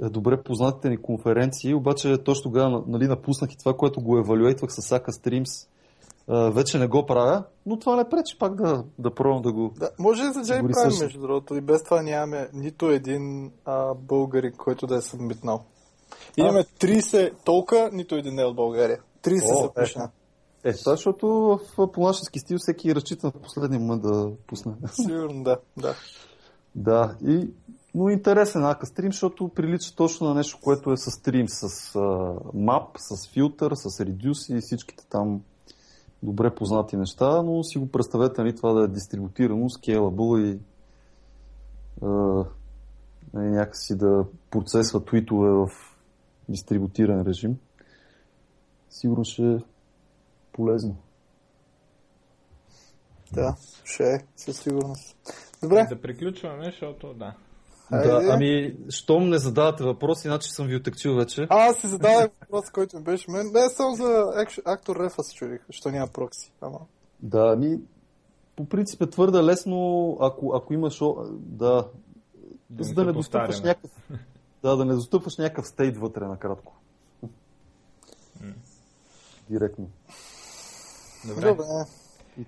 S3: добре познатите ни конференции, обаче точно тогава нали, напуснах и това, което го евалюейтвах с Ака Streams вече не го правя, но това не пречи пак да, да пробвам да го.
S2: Да, може и за Джей правим, между другото. И без това нямаме нито един а, българин, който да е събмитнал. Имаме 30 толка, нито един не е от България. 30 са пушна.
S3: Е, това, защото в планашески стил всеки разчита в последния момент да пусне.
S2: Сигурно, да. Да,
S3: да и, но интересен ака стрим, защото прилича точно на нещо, което е с стрим, с map, с филтър, с редюс и всичките там добре познати неща, но си го представете нали, това да е дистрибутирано, scalable и нали, някакси да процесва твитове в дистрибутиран режим. Сигурно ще е полезно.
S2: Да, ще е, със сигурност. Добре.
S1: Да приключваме, защото да.
S3: Да, ами, щом не задавате въпроси, иначе съм ви отекчил вече.
S2: А, аз си задавах въпрос, който ми беше мен. Не, само за актор Рефа се чудих, що няма прокси. Ама...
S3: Да, ами, по принцип е твърде лесно, ако, ако имаш... Да, да за да не достъпваш някакъв... Да, да не достъпваш някакъв стейт вътре накратко. Директно.
S2: Добре. Добре.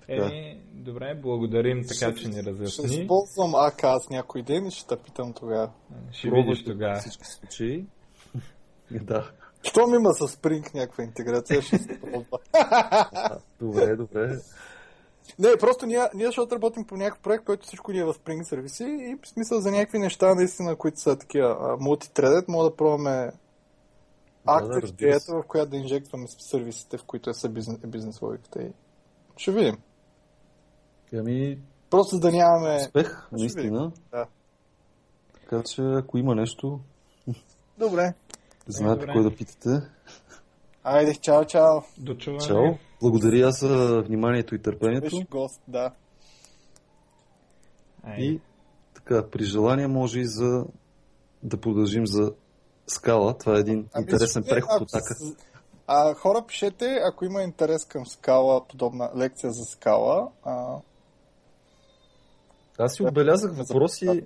S1: Е, добре, благодарим така, ще, че ни разясни.
S2: Ще използвам АК аз някой ден и ще те питам тогава.
S1: Ще видиш тогава.
S3: Всички случаи. да.
S2: Щом има с Spring някаква интеграция, ще се пробва.
S3: добре, добре.
S2: Не, просто ние, ние защото работим по някакъв проект, който всичко ни е в Spring сервиси и в смисъл за някакви неща, наистина, които са такива мултитредед, мога да пробваме актив да, идеята, в която да инжектваме сервисите, в които е бизнес, бизнес логиката. И ще видим.
S3: Ами...
S2: Просто да нямаме...
S3: Успех, наистина. Да. Така че, ако има нещо...
S2: Добре.
S3: Знаете Добре. кой да питате.
S2: Айде, чао, чао.
S1: До чуване.
S3: Чао. Благодаря за вниманието и търпението.
S2: Беше гост, да.
S3: И така, при желание може и за да продължим за скала. Това е един ами, интересен преход от така.
S2: А хора, пишете, ако има интерес към скала, подобна лекция за скала. А...
S3: Аз си отбелязах въпроси,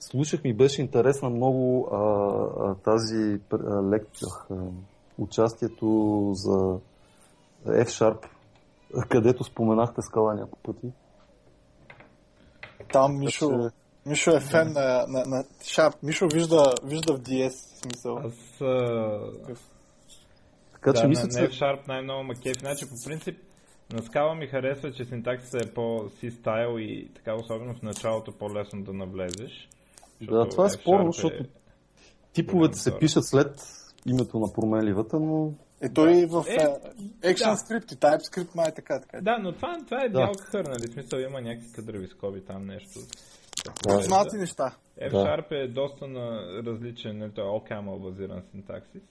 S3: слушах ми, беше интересна много а, а, тази лекция, участието за F-Sharp, където споменахте скала няколко пъти.
S2: Там Мишо. Мишо е фен на, на, на Sharp. Мишо вижда, вижда в DS смисъл.
S1: Аз... А...
S3: Така че
S1: да,
S3: мисля,
S1: че... Sharp най-много ма кеф. Значи, по принцип, на скала ми харесва, че синтаксиса е по-си-стайл и така, особено в началото по-лесно да навлезеш.
S3: Да, това е спорно, е... защото типовете се пишат след името на променливата, но...
S2: Е, той в е, ActionScript да. и TypeScript май е така, така.
S1: Да, но това, това е да. бял кахър, нали? В смисъл има някакви кадрови скоби там нещо.
S2: Познати да. неща.
S1: F-Sharp да. е доста на различен, нали, той е all-camel базиран синтаксис.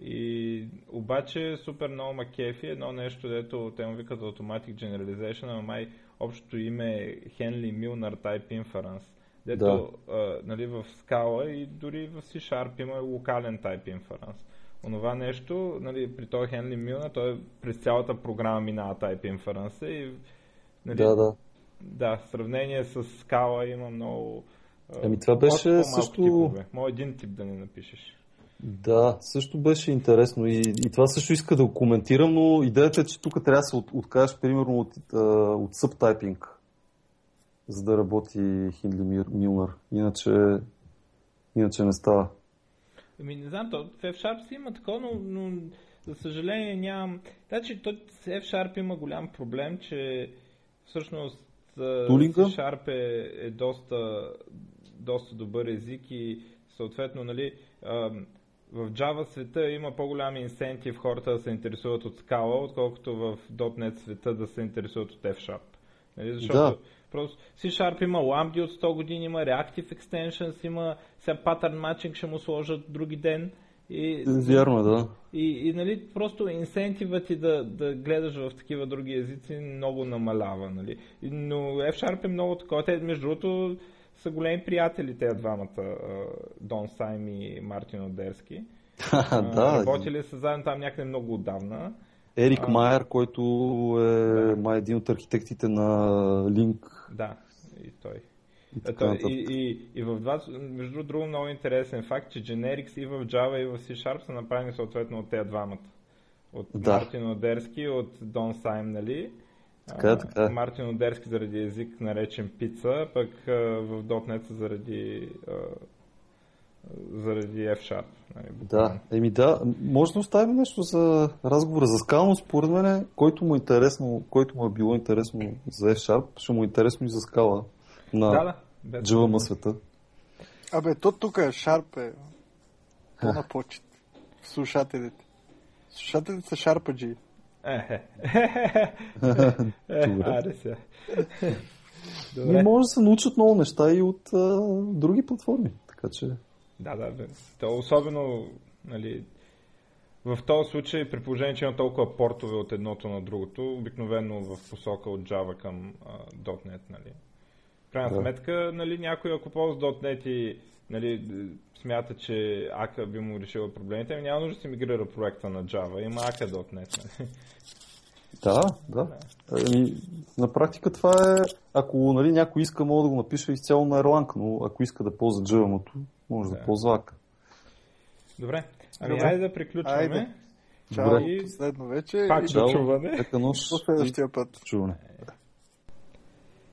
S1: И обаче супер много макефи, едно нещо, дето те му викат Automatic Generalization, ама май общото име е Henley Milner Type Inference. Дето да. а, нали, в скала и дори в C-Sharp има локален Type Inference. Онова нещо, нали, при този Henley Milner, той през цялата програма минава Type Inference и
S3: нали, да, да.
S1: Да, в сравнение с скала има много
S3: Ами това беше също...
S1: Типове. Може един тип да не напишеш.
S3: Да, също беше интересно и, и това също иска да го коментирам, но идеята е, че тук трябва да се от, откажеш примерно от, от субтайпинг, за да работи Хиндли Милнер. Иначе, иначе не става.
S1: Ами не знам, то в F-Sharp си има такова, но, но за съжаление нямам... Значи то F-Sharp има голям проблем, че всъщност
S3: Тулинга?
S1: C-Sharp е, е доста, доста добър език и съответно, нали, в Java света има по-голям инсентив хората да се интересуват от скала, отколкото в .NET света да се интересуват от F-Sharp. Нали? Защото да. просто C-Sharp има Lambda от 100 години, има Reactive Extensions, има сега Pattern Matching ще му сложат други ден. И,
S3: Вярно, да.
S1: И, и нали, просто инсентивът ти да, да гледаш в такива други езици много намалява. Нали. Но F-Sharp е много такова. Те, между другото, са големи приятели тези двамата, Дон Сайм и Мартин Одерски.
S3: да.
S1: Работили са заедно там някъде много отдавна.
S3: Ерик а, Майер, който е да. май един от архитектите на Link.
S1: Да, и той. И, Ето, и, и, и в два, между друго много интересен факт, че Generics и в Java и в C-Sharp са направени съответно от тези двамата. От да. Мартин Одерски, от Дон Сайм, нали?
S3: Така, така.
S1: Мартин Одерски заради език наречен пица, пък в .NET заради, заради F-Sharp. Нали,
S3: да, еми да, може да оставим нещо за разговора за скала, но според мен, който му е интересно, който му е било интересно за F-Sharp, ще му е интересно и за скала на да, да, JVM света.
S2: Абе, то тук е Sharp е на почет. Слушателите. Слушателите са Sharpaджи.
S1: Е,
S3: Аре се. Не може да се научат много неща и от а, други платформи. Така че...
S1: Да, да, да. То особено нали, в този случай, при положение, че има толкова портове от едното на другото, обикновено в посока от Java към а, .NET, нали. Крайна да. сметка, нали, някой ако ползва .NET и нали, смята, че Ака би му решила проблемите, ами няма нужда да си мигрира проекта на Java, има Aka.NET. Нали?
S3: Да, да. Ами, на практика това е, ако нали, някой иска, мога да го напиша изцяло на Erlang, но ако иска да ползва java може да, да ползва Ака.
S1: Добре, ами Добре. айде да приключваме. Айде.
S2: Чао, и... последно вече.
S1: Пак до чуване.
S2: Следващия път.
S3: Чуване.